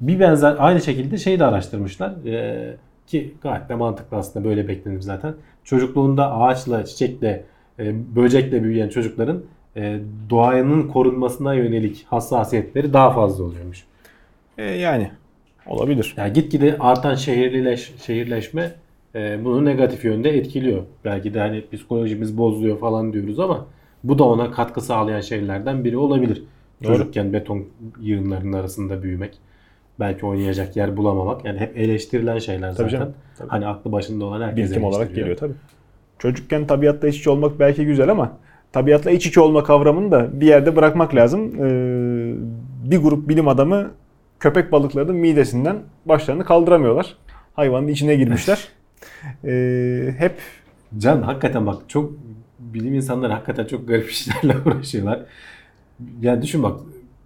[SPEAKER 3] Bir benzer aynı şekilde şeyi de araştırmışlar. E, ki gayet de mantıklı aslında böyle beklenir zaten. Çocukluğunda ağaçla, çiçekle, e, böcekle büyüyen çocukların e, doğanın korunmasına yönelik hassasiyetleri daha fazla oluyormuş.
[SPEAKER 2] e, yani olabilir.
[SPEAKER 3] Yani gitgide artan şehirlileş, şehirleşme e, bunu negatif yönde etkiliyor. Belki de hani psikolojimiz bozuluyor falan diyoruz ama bu da ona katkı sağlayan şeylerden biri olabilir.
[SPEAKER 2] Doğru.
[SPEAKER 3] Çocukken beton yığınlarının arasında büyümek. Belki oynayacak yer bulamamak. Yani hep eleştirilen şeyler
[SPEAKER 2] Tabii
[SPEAKER 3] zaten.
[SPEAKER 2] canım, tabii.
[SPEAKER 3] Hani aklı başında olan herkes
[SPEAKER 2] Birikim olarak geliyor tabii. Çocukken tabiatla iç içe olmak belki güzel ama tabiatla iç içe olma kavramını da bir yerde bırakmak lazım. Ee, bir grup bilim adamı köpek balıklarının midesinden başlarını kaldıramıyorlar. Hayvanın içine girmişler. Ee, hep
[SPEAKER 3] Can hakikaten bak çok bilim insanları hakikaten çok garip işlerle uğraşıyorlar. Yani düşün bak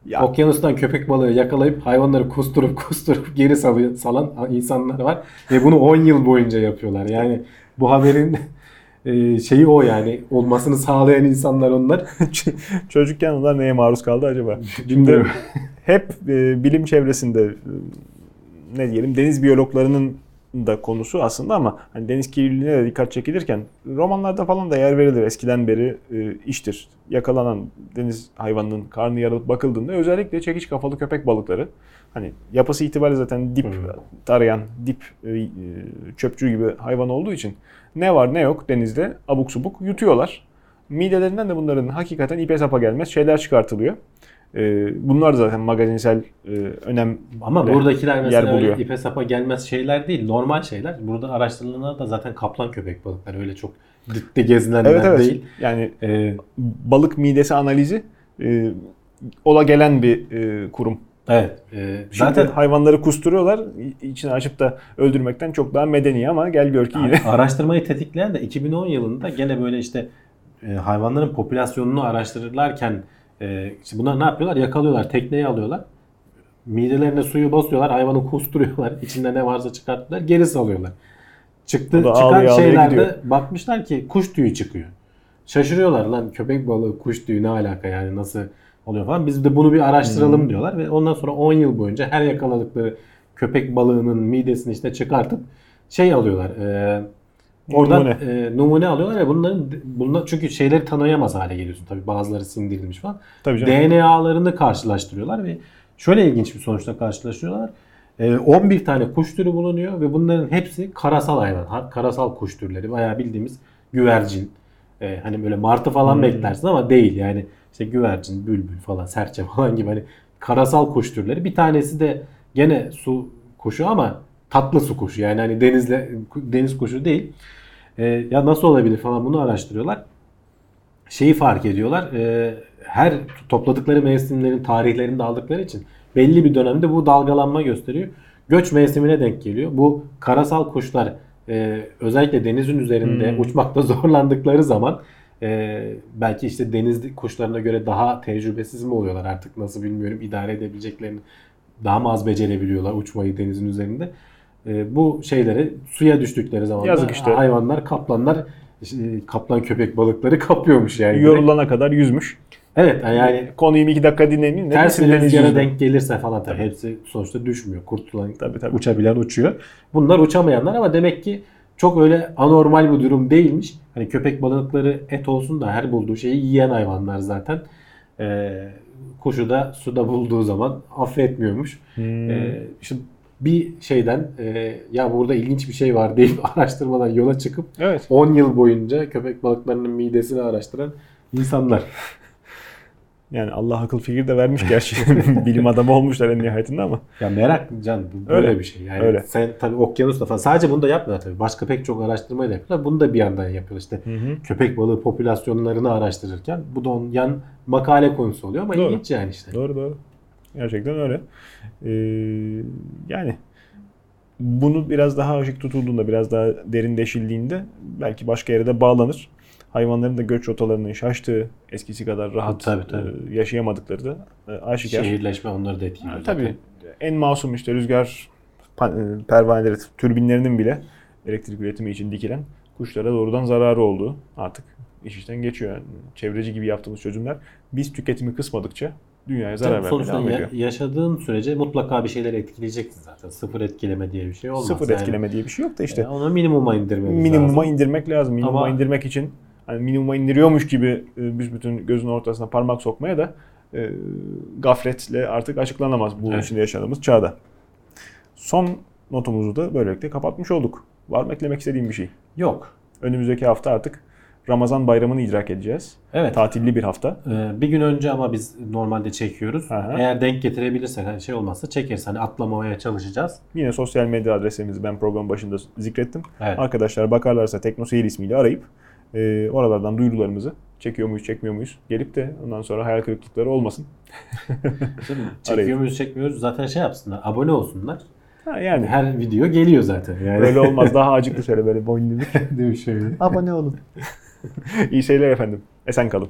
[SPEAKER 2] ya,
[SPEAKER 3] Okyanustan köpek balığı yakalayıp hayvanları kusturup kusturup geri salıyor, salan insanlar var ve bunu 10 yıl boyunca yapıyorlar. Yani bu haberin e, şeyi o yani olmasını sağlayan insanlar onlar.
[SPEAKER 2] çocukken onlar neye maruz kaldı acaba?
[SPEAKER 3] Bilmiyorum.
[SPEAKER 2] hep e, bilim çevresinde e, ne diyelim deniz biyologlarının da konusu aslında ama hani deniz kirliliğine de dikkat çekilirken romanlarda falan da yer verilir eskiden beri e, iştir. Yakalanan deniz hayvanının karnı yarılıp bakıldığında özellikle çekiç kafalı köpek balıkları hani yapısı itibariyle zaten dip
[SPEAKER 3] Hı.
[SPEAKER 2] tarayan, dip e, e, çöpçü gibi hayvan olduğu için ne var ne yok denizde abuk subuk yutuyorlar. Midelerinden de bunların hakikaten ipe sapa gelmez şeyler çıkartılıyor. E, bunlar zaten magazinsel e, önem
[SPEAKER 3] Ama buradakiler mesela
[SPEAKER 2] buluyor.
[SPEAKER 3] öyle ipe sapa gelmez şeyler değil. Normal şeyler. Burada araştırılanlar da zaten kaplan köpek balıkları. Öyle çok dipte gezinenler
[SPEAKER 2] Evet evet.
[SPEAKER 3] değil.
[SPEAKER 2] Yani
[SPEAKER 3] Ee,
[SPEAKER 2] balık midesi analizi e, ola gelen bir e, kurum.
[SPEAKER 3] evet. e,
[SPEAKER 2] Zaten
[SPEAKER 3] zaten
[SPEAKER 2] hayvanları kusturuyorlar. İ- içini açıp da öldürmekten çok daha medeni ama gel gör ki yine.
[SPEAKER 3] Araştırmayı tetikleyen de 2010 yılında gene böyle işte e, hayvanların popülasyonunu araştırırlarken e, işte bunlar ne yapıyorlar? Yakalıyorlar, tekneye alıyorlar. midelerine suyu basıyorlar. Hayvanı kusturuyorlar. içinde ne varsa çıkarttılar. Geri salıyorlar. Çıktı çıkan
[SPEAKER 2] ağlaya
[SPEAKER 3] şeylerde
[SPEAKER 2] gidiyor.
[SPEAKER 3] bakmışlar ki kuş tüyü çıkıyor. Şaşırıyorlar lan köpek balığı kuş tüyü ne alaka yani nasıl oluyor falan. Biz de bunu bir araştıralım
[SPEAKER 2] Hmm.
[SPEAKER 3] diyorlar ve ondan sonra 10 yıl boyunca her yakaladıkları köpek balığının midesini işte çıkartıp şey alıyorlar. E, oradan
[SPEAKER 2] Numune.
[SPEAKER 3] numune. numune alıyorlar ve bunların bunlar çünkü şeyleri tanıyamaz hale geliyorsun tabii bazıları sindirilmiş falan.
[SPEAKER 2] Tabii canım.
[SPEAKER 3] DNA'larını karşılaştırıyorlar ve şöyle ilginç bir sonuçla karşılaşıyorlar. Ee, 11 tane kuş türü bulunuyor ve bunların hepsi karasal hayvan. ha- Karasal kuş türleri. Bayağı bildiğimiz güvercin. Ee, hani böyle martı falan
[SPEAKER 2] Hmm.
[SPEAKER 3] beklersin ama değil. Yani işte güvercin, bülbül falan, serçe falan gibi hani karasal kuş türleri. Bir tanesi de gene su kuşu ama tatlı su kuşu. Yani hani denizle deniz kuşu değil. Ee, ya nasıl olabilir falan bunu araştırıyorlar şeyi fark ediyorlar. e, her topladıkları mevsimlerin tarihlerini de aldıkları için belli bir dönemde bu dalgalanma gösteriyor. Göç mevsimine denk geliyor. Bu karasal kuşlar e, özellikle denizin üzerinde
[SPEAKER 2] Hmm.
[SPEAKER 3] uçmakta zorlandıkları zaman e, belki işte deniz kuşlarına göre daha tecrübesiz mi oluyorlar artık nasıl bilmiyorum idare edebileceklerini daha mı az becerebiliyorlar uçmayı denizin üzerinde. E, bu şeyleri suya düştükleri zaman
[SPEAKER 2] Yazık işte.
[SPEAKER 3] hayvanlar kaplanlar işte kaplan köpek balıkları kapıyormuş yani.
[SPEAKER 2] Yorulana kadar yüzmüş.
[SPEAKER 3] Evet yani
[SPEAKER 2] Konuyu iki dakika dinleyin. Ne
[SPEAKER 3] ters rüzgara denk gelirse falan tabii hepsi sonuçta düşmüyor. Kurtulan,
[SPEAKER 2] Tabii, tabii.
[SPEAKER 3] uçabilen uçuyor. Bunlar uçamayanlar ama demek ki çok öyle anormal bir durum değilmiş. Hani köpek balıkları et olsun da her bulduğu şeyi yiyen hayvanlar zaten. Ee, kuşu da suda bulduğu zaman affetmiyormuş.
[SPEAKER 2] Hmm.
[SPEAKER 3] Ee, işte bir şeyden e, ya burada ilginç bir şey var deyip araştırmadan yola çıkıp
[SPEAKER 2] Evet.
[SPEAKER 3] 10 yıl boyunca köpek balıklarının midesini araştıran insanlar.
[SPEAKER 2] Yani Allah akıl fikir de vermiş gerçi. Bilim adamı olmuşlar en nihayetinde ama.
[SPEAKER 3] Ya merak can bu böyle
[SPEAKER 2] Öyle.
[SPEAKER 3] bir şey. Yani
[SPEAKER 2] Öyle.
[SPEAKER 3] sen tabii okyanusta falan sadece bunu da yapmıyorlar tabii. Başka pek çok araştırmayı da yapıyorlar. Bunu da bir yandan yapıyorlar. İşte köpek balığı popülasyonlarını araştırırken bu da onun yan makale konusu oluyor ama
[SPEAKER 2] Doğru.
[SPEAKER 3] ilginç yani işte.
[SPEAKER 2] Doğru doğru. Gerçekten öyle. Ee, yani bunu biraz daha ışık tutulduğunda, biraz daha derinleşildiğinde belki başka yere de bağlanır. Hayvanların da göç rotalarının şaştığı, eskisi kadar rahat
[SPEAKER 3] Tabii, tabii.
[SPEAKER 2] e, yaşayamadıkları da e, aşikar.
[SPEAKER 3] Şehirleşme onları da etkiliyor. Zaten.
[SPEAKER 2] tabii en masum işte rüzgar e, pervaneleri, türbinlerinin bile elektrik üretimi için dikilen kuşlara doğrudan zararı olduğu artık iş işten geçiyor. Yani çevreci gibi yaptığımız çözümler biz tüketimi kısmadıkça dünyaya zarar vermeye
[SPEAKER 3] sonuçta
[SPEAKER 2] devam
[SPEAKER 3] ya-
[SPEAKER 2] ediyor.
[SPEAKER 3] yaşadığın sürece mutlaka bir şeyler etkileyeceksin zaten. Sıfır etkileme diye bir şey olmaz.
[SPEAKER 2] Sıfır
[SPEAKER 3] Yani,
[SPEAKER 2] etkileme diye bir şey yok da işte
[SPEAKER 3] e, onu minimuma indirmemiz
[SPEAKER 2] minimuma
[SPEAKER 3] lazım.
[SPEAKER 2] indirmek lazım. Minimuma
[SPEAKER 3] Ama-
[SPEAKER 2] indirmek için hani minimuma indiriyormuş gibi e, biz bütün gözün ortasına parmak sokmaya da e, gafletle artık açıklanamaz bu
[SPEAKER 3] Evet.
[SPEAKER 2] içinde yaşadığımız çağda. Son notumuzu da böylelikle kapatmış olduk. Var mı eklemek istediğim bir şey?
[SPEAKER 3] Yok.
[SPEAKER 2] Önümüzdeki hafta artık Ramazan bayramını idrak edeceğiz.
[SPEAKER 3] Evet.
[SPEAKER 2] Tatilli bir hafta.
[SPEAKER 3] Ee, bir gün önce ama biz normalde çekiyoruz.
[SPEAKER 2] Aha.
[SPEAKER 3] Eğer denk getirebilirsek hani şey olmazsa çekeriz. Hani atlamamaya çalışacağız.
[SPEAKER 2] Yine sosyal medya adreslerimizi ben program başında zikrettim.
[SPEAKER 3] Evet.
[SPEAKER 2] Arkadaşlar bakarlarsa TeknoSeyir ismiyle arayıp e, oralardan duyurularımızı çekiyor muyuz, çekmiyor muyuz? Gelip de ondan sonra hayal kırıklıkları olmasın.
[SPEAKER 3] Çekiyor muyuz çekmiyoruz zaten şey yapsınlar. Abone olsunlar.
[SPEAKER 2] Ha, yani
[SPEAKER 3] Her video geliyor zaten. Yani.
[SPEAKER 2] böyle olmaz. Daha acıklı söyle böyle boynunu.
[SPEAKER 3] Değil mi şöyle?
[SPEAKER 2] Abone olun. İyi seyirler efendim. Esen kalın.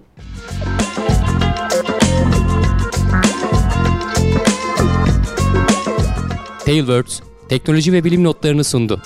[SPEAKER 1] Tailwords teknoloji ve bilim notlarını sundu.